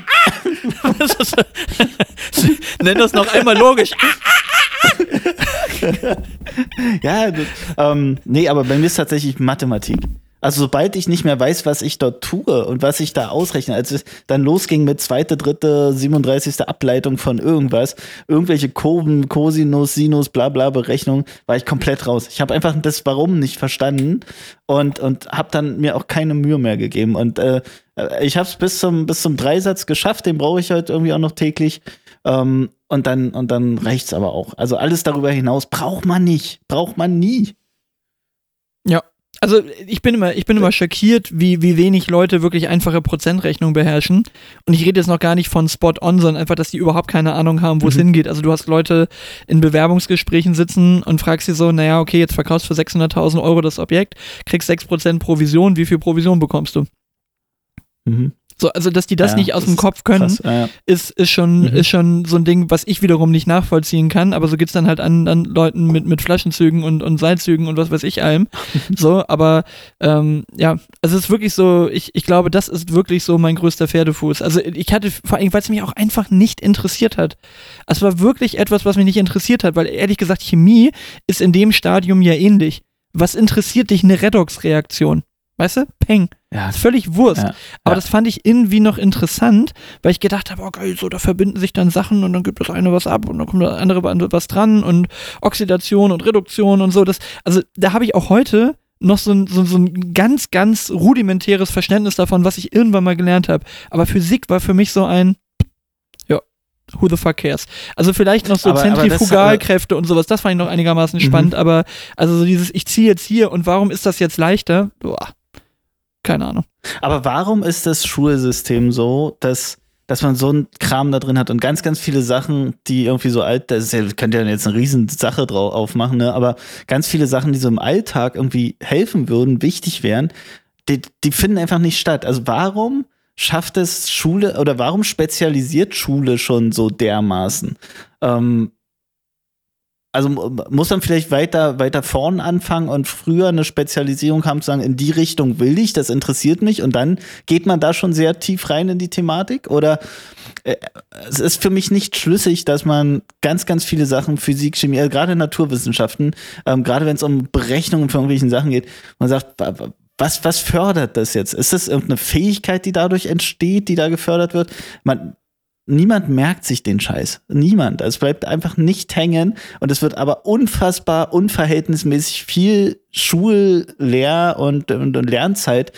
Speaker 1: Ist Nenn das noch einmal logisch.
Speaker 2: Ja, das, ähm, nee, aber bei mir ist tatsächlich Mathematik. Also sobald ich nicht mehr weiß, was ich dort tue und was ich da ausrechne, als es dann losging mit zweite, dritte, 37. Ableitung von irgendwas, irgendwelche Kurven, Cosinus, Sinus, bla bla Berechnung, war ich komplett raus. Ich habe einfach das Warum nicht verstanden und, und habe dann mir auch keine Mühe mehr gegeben. Und äh, ich habe es bis zum, bis zum Dreisatz geschafft, den brauche ich halt irgendwie auch noch täglich. Ähm, und dann, und dann reicht's aber auch. Also alles darüber hinaus braucht man nicht. Braucht man nie.
Speaker 1: Also ich bin immer, ich bin immer schockiert, wie, wie wenig Leute wirklich einfache Prozentrechnungen beherrschen. Und ich rede jetzt noch gar nicht von Spot on, sondern einfach, dass die überhaupt keine Ahnung haben, wo es
Speaker 2: Mhm.
Speaker 1: hingeht. Also du hast Leute in Bewerbungsgesprächen sitzen und fragst sie so, naja, okay, jetzt verkaufst du für 600.000 Euro das Objekt, kriegst 6% Provision, wie viel Provision bekommst du?
Speaker 2: Mhm.
Speaker 1: So, also dass die das
Speaker 2: Ja,
Speaker 1: nicht aus
Speaker 2: das
Speaker 1: dem Kopf können,
Speaker 2: Krass, ja.
Speaker 1: ist, ist, schon,
Speaker 2: Mhm.
Speaker 1: ist schon so ein Ding, was ich wiederum nicht nachvollziehen kann, aber so geht's dann halt an, an Leuten mit, mit Flaschenzügen und, und Seilzügen und was weiß ich allem. so, aber ähm, ja, also es ist wirklich so, ich, ich glaube, das ist wirklich so mein größter Pferdefuß. Also ich hatte, vor allem, weil es mich auch einfach nicht interessiert hat. Es war wirklich etwas, was mich nicht interessiert hat, weil ehrlich gesagt, Chemie ist in dem Stadium ja ähnlich. Was interessiert dich eine Redox-Reaktion? Weißt du? Peng.
Speaker 2: Ja,
Speaker 1: Ist völlig Wurst.
Speaker 2: Ja.
Speaker 1: Aber
Speaker 2: Ja.
Speaker 1: das fand ich irgendwie noch interessant, weil ich gedacht habe, oh geil, so, da verbinden sich dann Sachen und dann gibt das eine was ab und dann kommt das andere was dran und Oxidation und Reduktion und so. Das, also da habe ich auch heute noch so ein, so, so ein ganz, ganz rudimentäres Verständnis davon, was ich irgendwann mal gelernt habe. Aber Physik war für mich so ein, ja, who the fuck cares? Also vielleicht noch so
Speaker 2: Aber-
Speaker 1: Zentrifugalkräfte und sowas, das fand ich noch einigermaßen
Speaker 2: Mhm.
Speaker 1: spannend, aber also so dieses, ich ziehe jetzt hier und warum ist das jetzt leichter? Boah, keine Ahnung.
Speaker 2: Aber warum ist das Schulsystem so, dass dass man so einen Kram da drin hat und ganz, ganz viele Sachen, die irgendwie so alt, das ist ja, könnt ihr jetzt eine Riesensache drauf aufmachen, ne? aber ganz viele Sachen, die so im Alltag irgendwie helfen würden, wichtig wären, die, die finden einfach nicht statt. Also warum schafft es Schule oder warum spezialisiert Schule schon so dermaßen? Ähm, also muss man vielleicht weiter, weiter vorn anfangen und früher eine Spezialisierung haben, zu sagen, in die Richtung will ich, das interessiert mich und dann geht man da schon sehr tief rein in die Thematik? Oder äh, es ist für mich nicht schlüssig, dass man ganz, ganz viele Sachen, Physik, Chemie, äh, gerade Naturwissenschaften, ähm, gerade wenn es um Berechnungen von irgendwelchen Sachen geht, man sagt, was, was fördert das jetzt? Ist das irgendeine Fähigkeit, die dadurch entsteht, die da gefördert wird? Man, niemand merkt sich den Scheiß. Niemand. Es bleibt einfach nicht hängen und es wird aber unfassbar unverhältnismäßig viel Schullehr- und, und, und Lernzeit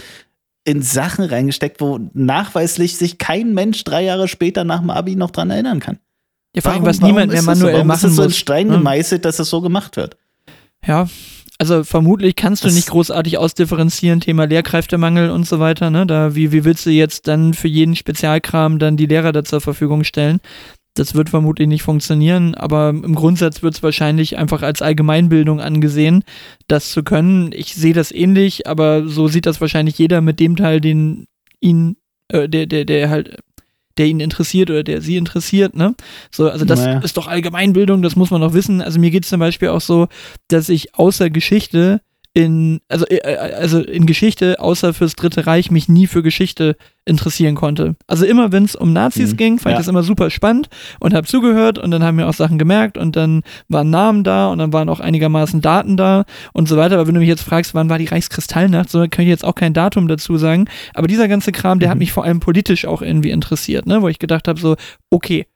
Speaker 2: in Sachen reingesteckt, wo nachweislich sich kein Mensch drei Jahre später nach dem Abi noch dran erinnern kann.
Speaker 1: Ja, vor allem, was niemand mehr manuell so? machen
Speaker 2: muss. ist so in Stein gemeißelt, dass es so gemacht wird?
Speaker 1: Ja, also vermutlich kannst du das nicht großartig ausdifferenzieren, Thema Lehrkräftemangel und so weiter. Ne? Da, wie, wie willst du jetzt dann für jeden Spezialkram dann die Lehrer da zur Verfügung stellen? Das wird vermutlich nicht funktionieren, aber im Grundsatz wird es wahrscheinlich einfach als Allgemeinbildung angesehen, das zu können. Ich sehe das ähnlich, aber so sieht das wahrscheinlich jeder mit dem Teil, den ihn, äh, der, der, der halt der ihn interessiert oder der sie interessiert, ne? So, also das naja. ist doch Allgemeinbildung, das muss man doch wissen. Also mir geht es zum Beispiel auch so, dass ich außer Geschichte in, also, äh, äh, also in Geschichte, außer fürs Dritte Reich, mich nie für Geschichte interessieren konnte. Also immer, wenn es um Nazis mhm. ging, fand ja. ich das immer super spannend und habe zugehört und dann haben mir auch Sachen gemerkt und dann waren Namen da und dann waren auch einigermaßen Daten da und so weiter. Aber wenn du mich jetzt fragst, wann war die Reichskristallnacht, so kann ich jetzt auch kein Datum dazu sagen. Aber dieser ganze Kram, der mhm. hat mich vor allem politisch auch irgendwie interessiert, ne? wo ich gedacht habe, so, okay,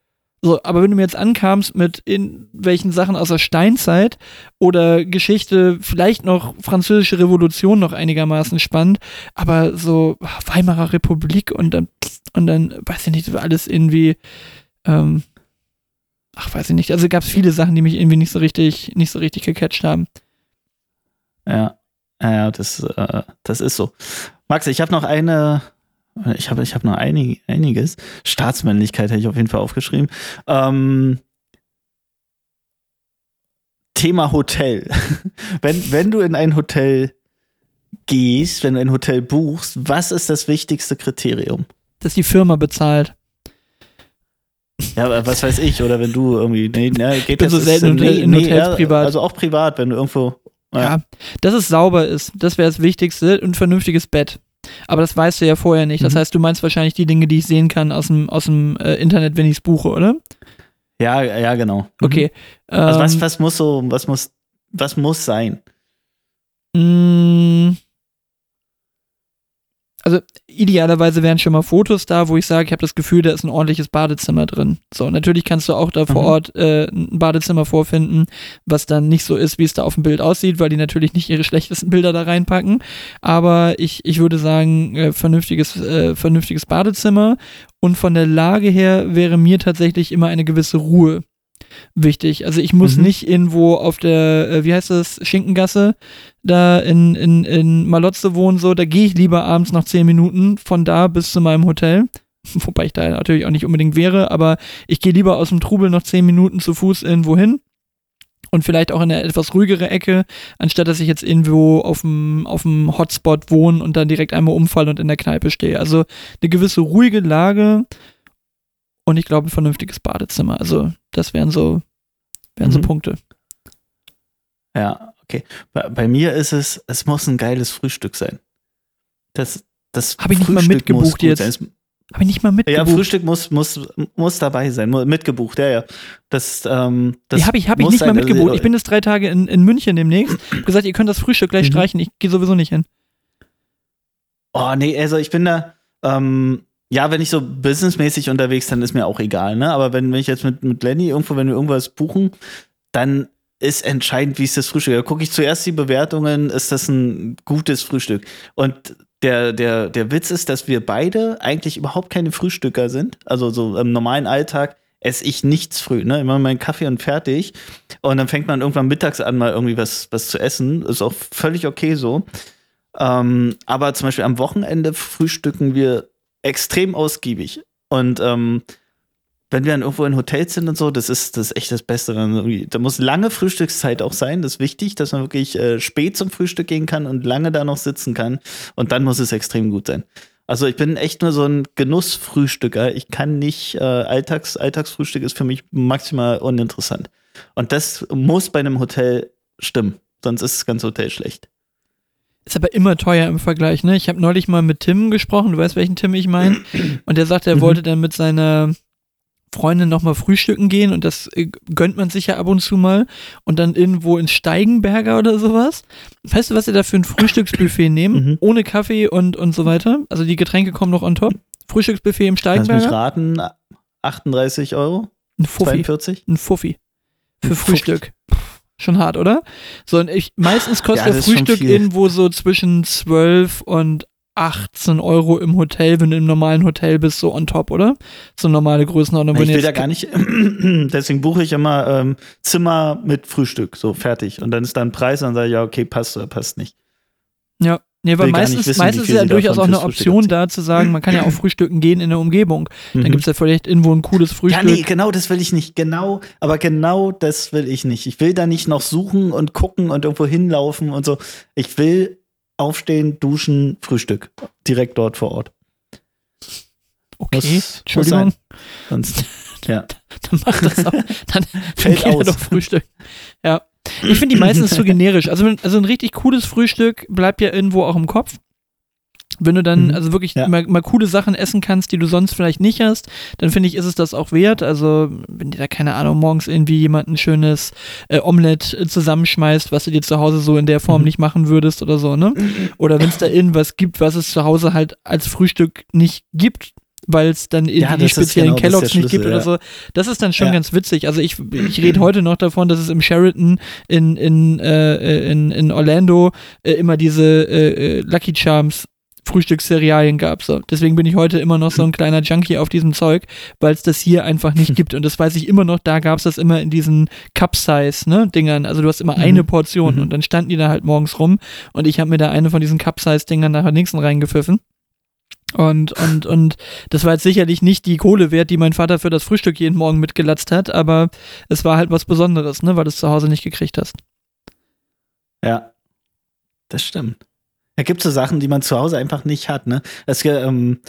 Speaker 1: so, aber wenn du mir jetzt ankamst mit in welchen Sachen aus der Steinzeit oder Geschichte, vielleicht noch französische Revolution noch einigermaßen spannend, aber so Weimarer Republik und dann, und dann, weiß ich nicht, alles irgendwie, ähm, ach, weiß ich nicht. Also gab es viele Sachen, die mich irgendwie nicht so richtig, nicht so richtig gecatcht haben.
Speaker 2: Ja, ja, das, äh, das ist so. Max, ich habe noch eine, ich habe ich hab noch einig, einiges. Staatsmännlichkeit hätte ich auf jeden Fall aufgeschrieben. Ähm, Thema Hotel. wenn, wenn du in ein Hotel gehst, wenn du ein Hotel buchst, was ist das wichtigste Kriterium?
Speaker 1: Dass die Firma bezahlt.
Speaker 2: Ja, aber was weiß ich, oder wenn du irgendwie, nee, nee geht
Speaker 1: bin so selten nee, in Hotels nee, privat.
Speaker 2: Also auch privat, wenn du irgendwo.
Speaker 1: Ja, ja dass es sauber ist, das wäre das Wichtigste und ein vernünftiges Bett. Aber das weißt du ja vorher nicht. Das mhm. heißt, du meinst wahrscheinlich die Dinge, die ich sehen kann aus dem, aus dem äh, Internet, wenn ich es buche, oder?
Speaker 2: Ja, ja, genau. Mhm.
Speaker 1: Okay.
Speaker 2: Also was, ähm, was muss so, was muss, was muss sein?
Speaker 1: Mh, mm, also idealerweise wären schon mal Fotos da, wo ich sage, ich habe das Gefühl, da ist ein ordentliches Badezimmer drin. So, natürlich kannst du auch da vor mhm. Ort äh, ein Badezimmer vorfinden, was dann nicht so ist, wie es da auf dem Bild aussieht, weil die natürlich nicht ihre schlechtesten Bilder da reinpacken. Aber ich, ich würde sagen, äh, vernünftiges, äh, vernünftiges Badezimmer. Und von der Lage her wäre mir tatsächlich immer eine gewisse Ruhe wichtig. Also ich muss mhm. nicht irgendwo auf der, äh, wie heißt das, Schinkengasse, da in, in, in Malotze wohnen, so, da gehe ich lieber abends noch zehn Minuten von da bis zu meinem Hotel. Wobei ich da natürlich auch nicht unbedingt wäre, aber ich gehe lieber aus dem Trubel noch zehn Minuten zu Fuß irgendwo hin und vielleicht auch in eine etwas ruhigere Ecke, anstatt dass ich jetzt irgendwo auf dem, auf dem Hotspot wohne und dann direkt einmal umfall und in der Kneipe stehe. Also eine gewisse ruhige Lage und ich glaube ein vernünftiges Badezimmer. Also das wären so, wären mhm. so Punkte.
Speaker 2: Ja, okay. Bei, bei, mir ist es, es muss ein geiles Frühstück sein. Das, das
Speaker 1: Habe ich nicht mal mitgebucht jetzt. Habe ich nicht mal mitgebucht.
Speaker 2: Ja, Frühstück muss, muss, muss dabei sein, mitgebucht, ja, ja. Das, ähm, das
Speaker 1: ja, habe ich, hab ich nicht sein, mal mitgebucht. Ich bin jetzt drei Tage in, in München demnächst. Ich gesagt, ihr könnt das Frühstück gleich mhm. streichen. Ich gehe sowieso nicht hin.
Speaker 2: Oh, nee, also ich bin da, ähm, ja, wenn ich so businessmäßig unterwegs, dann ist mir auch egal, ne? Aber wenn, wenn ich jetzt mit, mit Lenny irgendwo, wenn wir irgendwas buchen, dann ist entscheidend, wie ist das Frühstück. Da gucke ich zuerst die Bewertungen, ist das ein gutes Frühstück? Und der, der, der Witz ist, dass wir beide eigentlich überhaupt keine Frühstücker sind. Also so im normalen Alltag esse ich nichts früh, ne? Immer meinen Kaffee und fertig. Und dann fängt man irgendwann mittags an, mal irgendwie was, was zu essen. Ist auch völlig okay so. Ähm, aber zum Beispiel am Wochenende frühstücken wir extrem ausgiebig. Und ähm, wenn wir dann irgendwo in Hotels sind und so, das ist, das ist echt das Beste. Da muss lange Frühstückszeit auch sein. Das ist wichtig, dass man wirklich äh, spät zum Frühstück gehen kann und lange da noch sitzen kann. Und dann muss es extrem gut sein. Also ich bin echt nur so ein Genussfrühstücker. Ich kann nicht, äh, Alltags, Alltagsfrühstück ist für mich maximal uninteressant. Und das muss bei einem Hotel stimmen. Sonst ist das ganze Hotel schlecht.
Speaker 1: Ist aber immer teuer im Vergleich, ne? Ich habe neulich mal mit Tim gesprochen, du weißt, welchen Tim ich meine. Und der sagte, er
Speaker 2: Mhm.
Speaker 1: wollte dann mit seiner Freundin nochmal frühstücken gehen und das äh, gönnt man sich ja ab und zu mal. Und dann irgendwo in Steigenberger oder sowas. Weißt du, was sie da für ein Frühstücksbuffet nehmen?
Speaker 2: Mhm.
Speaker 1: Ohne Kaffee und, und so weiter. Also die Getränke kommen noch on top. Frühstücksbuffet im
Speaker 2: Lass mich
Speaker 1: Steigenberger.
Speaker 2: raten, 38 Euro?
Speaker 1: Ein Fuffi.
Speaker 2: 42?
Speaker 1: Ein Fuffi. Für
Speaker 2: Ein Fuffi.
Speaker 1: Schon hart, oder? So, und ich, meistens kostet
Speaker 2: Ja, das
Speaker 1: Frühstück irgendwo so zwischen 12 und 18 Euro im Hotel, wenn du im normalen Hotel bist, so on top, oder? So normale Größenordnung.
Speaker 2: Ich will da gar nicht, deswegen buche ich immer ähm, Zimmer mit Frühstück, so fertig. Und dann ist da ein Preis und dann sage ich, ja, okay, passt oder passt nicht.
Speaker 1: Ja. Nee, weil meistens,
Speaker 2: wissen,
Speaker 1: meistens ist ja durchaus auch eine Option da zu sagen, man kann ja auch frühstücken gehen in der Umgebung. Dann
Speaker 2: Mhm.
Speaker 1: gibt es ja vielleicht irgendwo ein cooles Frühstück.
Speaker 2: Ja, nee, genau das will ich nicht. Genau, aber genau das will ich nicht. Ich will da nicht noch suchen und gucken und irgendwo hinlaufen und so. Ich will aufstehen, duschen, Frühstück. Direkt dort vor Ort.
Speaker 1: okay,
Speaker 2: Muss- muss
Speaker 1: Entschuldigung,
Speaker 2: sein. Sonst, ja.
Speaker 1: dann mach das auch. Dann
Speaker 2: Fällt aus.
Speaker 1: doch Frühstück. Ja. Ich finde die meistens zu generisch. Also, also ein richtig cooles Frühstück bleibt ja irgendwo auch im Kopf. Wenn du dann
Speaker 2: Mhm.
Speaker 1: also wirklich
Speaker 2: Ja.
Speaker 1: mal, mal coole Sachen essen kannst, die du sonst vielleicht nicht hast, dann finde ich, ist es das auch wert. Also, wenn dir da, keine Ahnung, morgens irgendwie jemand ein schönes äh, Omelett äh, zusammenschmeißt, was du dir zu Hause so in der Form
Speaker 2: Mhm.
Speaker 1: nicht machen würdest oder so, ne? Oder wenn es da irgendwas gibt, was es zu Hause halt als Frühstück nicht gibt, weil es dann irgendwie
Speaker 2: Ja,
Speaker 1: die speziellen
Speaker 2: genau,
Speaker 1: Kelloggs nicht gibt oder so. Das ist dann schon
Speaker 2: Ja.
Speaker 1: ganz witzig. Also ich, ich rede heute noch davon, dass es im Sheraton in, in, äh, in, in Orlando äh, immer diese äh, äh, Lucky Charms Frühstückscerealien gab. So. Deswegen bin ich heute immer noch so ein kleiner Junkie auf diesem Zeug, weil es das hier einfach nicht gibt. Und das weiß ich immer noch, da gab es das immer in diesen Cup-Size-Dingern. Also du hast immer
Speaker 2: Mhm.
Speaker 1: eine Portion
Speaker 2: Mhm.
Speaker 1: und dann standen die da halt morgens rum und ich habe mir da eine von diesen Cup-Size-Dingern nachher nächsten reingepfiffen. Und, und, und das war jetzt sicherlich nicht die Kohle wert, die mein Vater für das Frühstück jeden Morgen mitgelatzt hat, aber es war halt was Besonderes, ne, weil du es zu Hause nicht gekriegt hast.
Speaker 2: Ja, das stimmt. Da gibt es so Sachen, die man zu Hause einfach nicht hat, ne? Das ähm,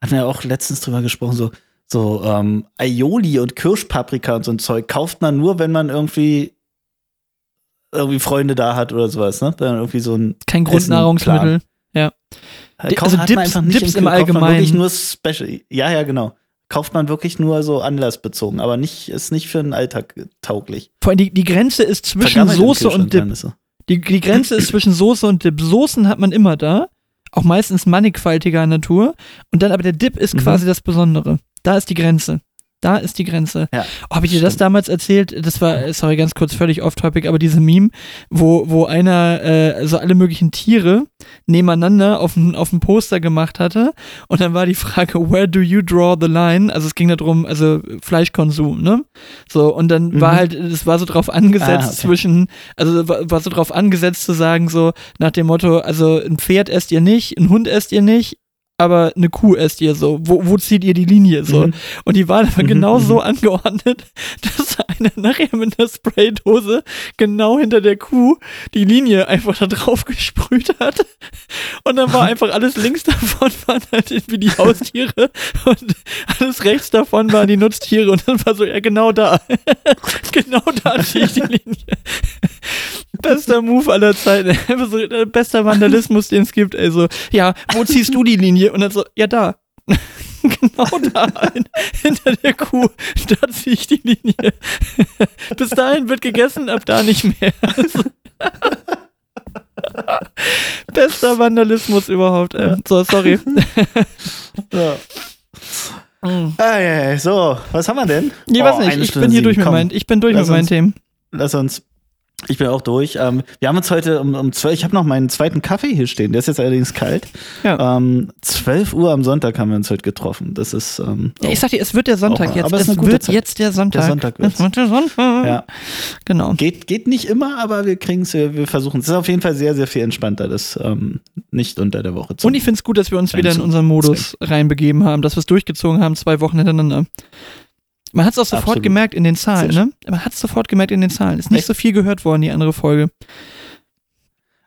Speaker 2: hatten wir ja auch letztens drüber gesprochen, so, so ähm, Aioli und Kirschpaprika und so ein Zeug kauft man nur, wenn man irgendwie irgendwie Freunde da hat oder sowas, ne? Dann irgendwie so ein
Speaker 1: Kein Grundnahrungsmittel. Die-
Speaker 2: kauft-
Speaker 1: also Dips-
Speaker 2: einfach nicht
Speaker 1: Dips im
Speaker 2: kauft man
Speaker 1: Allgemeinen.
Speaker 2: wirklich nur Special. Ja, ja, genau. Kauft man wirklich nur so anlassbezogen, aber nicht, ist nicht für den Alltag tauglich.
Speaker 1: Vor allem die, die Grenze ist zwischen
Speaker 2: im
Speaker 1: Soße und Dip. Die, die Grenze ist zwischen Soße und Dip. Soßen hat man immer da, auch meistens mannigfaltiger Natur. Und dann aber der Dip ist
Speaker 2: Mhm.
Speaker 1: quasi das Besondere. Da ist die Grenze. Da ist die Grenze.
Speaker 2: Ja,
Speaker 1: Oh, Habe ich dir das
Speaker 2: stimmt.
Speaker 1: damals erzählt? Das war, sorry, ganz kurz, völlig off-topic, aber diese Meme, wo, wo einer äh, so alle möglichen Tiere nebeneinander auf ein, auf ein Poster gemacht hatte. Und dann war die Frage, where do you draw the line? Also es ging darum, also Fleischkonsum, ne? So, und dann war
Speaker 2: Mhm.
Speaker 1: halt, es war so drauf angesetzt
Speaker 2: Ah, okay.
Speaker 1: zwischen, also war, war so drauf angesetzt zu sagen, so nach dem Motto, also ein Pferd esst ihr nicht, ein Hund esst ihr nicht, aber eine Kuh esst ihr so. Wo, wo zieht ihr die Linie so?
Speaker 2: Mhm.
Speaker 1: Und die waren aber
Speaker 2: Mhm,
Speaker 1: genau
Speaker 2: mhm.
Speaker 1: so angeordnet, dass einer nachher mit einer Spraydose genau hinter der Kuh die Linie einfach da drauf gesprüht hat. Und dann war einfach alles links davon waren halt irgendwie die Haustiere und alles rechts davon waren die Nutztiere und dann war so, ja genau da. genau da ziehe ich die Linie. Bester Move aller Zeiten. Äh, bester Vandalismus, den es gibt. Also, ja, wo ziehst du die Linie? Und dann so, ja, da. genau da. hin- hinter der Kuh. Da ziehe ich die Linie. Bis dahin wird gegessen, ab da nicht mehr. Bester Vandalismus überhaupt. Ähm, so, sorry.
Speaker 2: Ja. Ah, ja, ja, so, was haben wir denn?
Speaker 1: Nee,
Speaker 2: Oh,
Speaker 1: weiß nicht. Ich bin hier durch mit meinen, ich bin durch
Speaker 2: lass
Speaker 1: mit meinen
Speaker 2: uns-
Speaker 1: Themen.
Speaker 2: Lass uns, Ich bin auch durch. Ähm, wir haben uns heute um, um 12 ich habe noch meinen zweiten Kaffee hier stehen, der ist jetzt allerdings kalt.
Speaker 1: Ja.
Speaker 2: Ähm, 12 Uhr am Sonntag haben wir uns heute getroffen. Das ist. Ähm,
Speaker 1: Ja, ich sag dir, es wird der Sonntag
Speaker 2: Auch-
Speaker 1: jetzt.
Speaker 2: aber es
Speaker 1: es wird
Speaker 2: Zeit.
Speaker 1: jetzt der Sonntag.
Speaker 2: Der Sonntag wird's.
Speaker 1: es wird der Sonntag.
Speaker 2: ja.
Speaker 1: Genau.
Speaker 2: Geht, geht nicht immer, aber wir kriegen es, wir, wir versuchen es. ist auf jeden Fall sehr, sehr viel entspannter, das ähm, nicht unter der Woche zu
Speaker 1: Und ich finde es gut, dass wir uns wieder in unseren Modus reinbegeben haben, dass wir es durchgezogen haben, zwei Wochen hintereinander. Man hat es auch sofort
Speaker 2: Absolut.
Speaker 1: gemerkt in den Zahlen, ne? Man hat es sofort gemerkt in den Zahlen. Ist nicht
Speaker 2: Echt?
Speaker 1: so viel gehört worden, die andere Folge.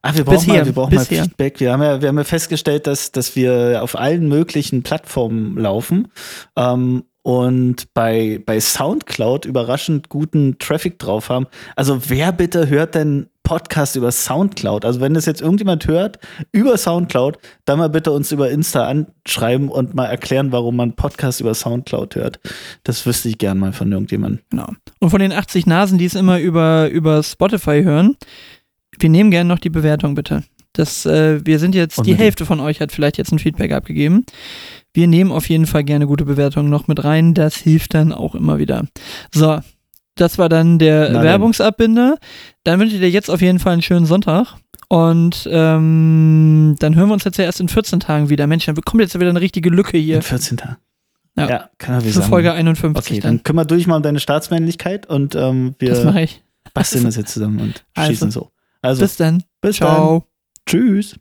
Speaker 2: Ah, wir brauchen,
Speaker 1: Bisher,
Speaker 2: mal, wir brauchen mal
Speaker 1: bisher.
Speaker 2: Feedback. Wir haben, ja, wir haben ja festgestellt, dass, dass wir auf allen möglichen Plattformen laufen ähm, und bei, bei Soundcloud überraschend guten Traffic drauf haben. Also wer bitte hört denn Podcast über Soundcloud? Also wenn das jetzt irgendjemand hört über Soundcloud, dann mal bitte uns über Insta anschreiben und mal erklären, warum man Podcast über Soundcloud hört. Das wüsste ich gern mal von irgendjemandem.
Speaker 1: Genau. Und von den 80 Nasen, die es immer über, über Spotify hören, wir nehmen gerne noch die Bewertung, bitte. Das, äh, wir sind jetzt, die Hälfte von euch hat vielleicht jetzt ein Feedback abgegeben. Wir nehmen auf jeden Fall gerne gute Bewertungen noch mit rein. Das hilft dann auch immer wieder. So, das war dann der
Speaker 2: dann.
Speaker 1: Werbungsabbinder. Dann wünsche ich dir jetzt auf jeden Fall einen schönen Sonntag. Und ähm, dann hören wir uns jetzt ja erst in 14 Tagen wieder. Mensch, dann bekommt jetzt wieder eine richtige Lücke hier
Speaker 2: In 14 Tagen.
Speaker 1: Ja.
Speaker 2: ja kann er
Speaker 1: für Folge 51
Speaker 2: Okay,
Speaker 1: dann.
Speaker 2: dann kümmer du dich mal um deine Staatsmännlichkeit und ähm,
Speaker 1: Das
Speaker 2: wir
Speaker 1: mache ich.
Speaker 2: basteln das jetzt zusammen und
Speaker 1: Also.
Speaker 2: schießen so. Also,
Speaker 1: Bis dann.
Speaker 2: bis
Speaker 1: Ciao.
Speaker 2: dann. Tschüss.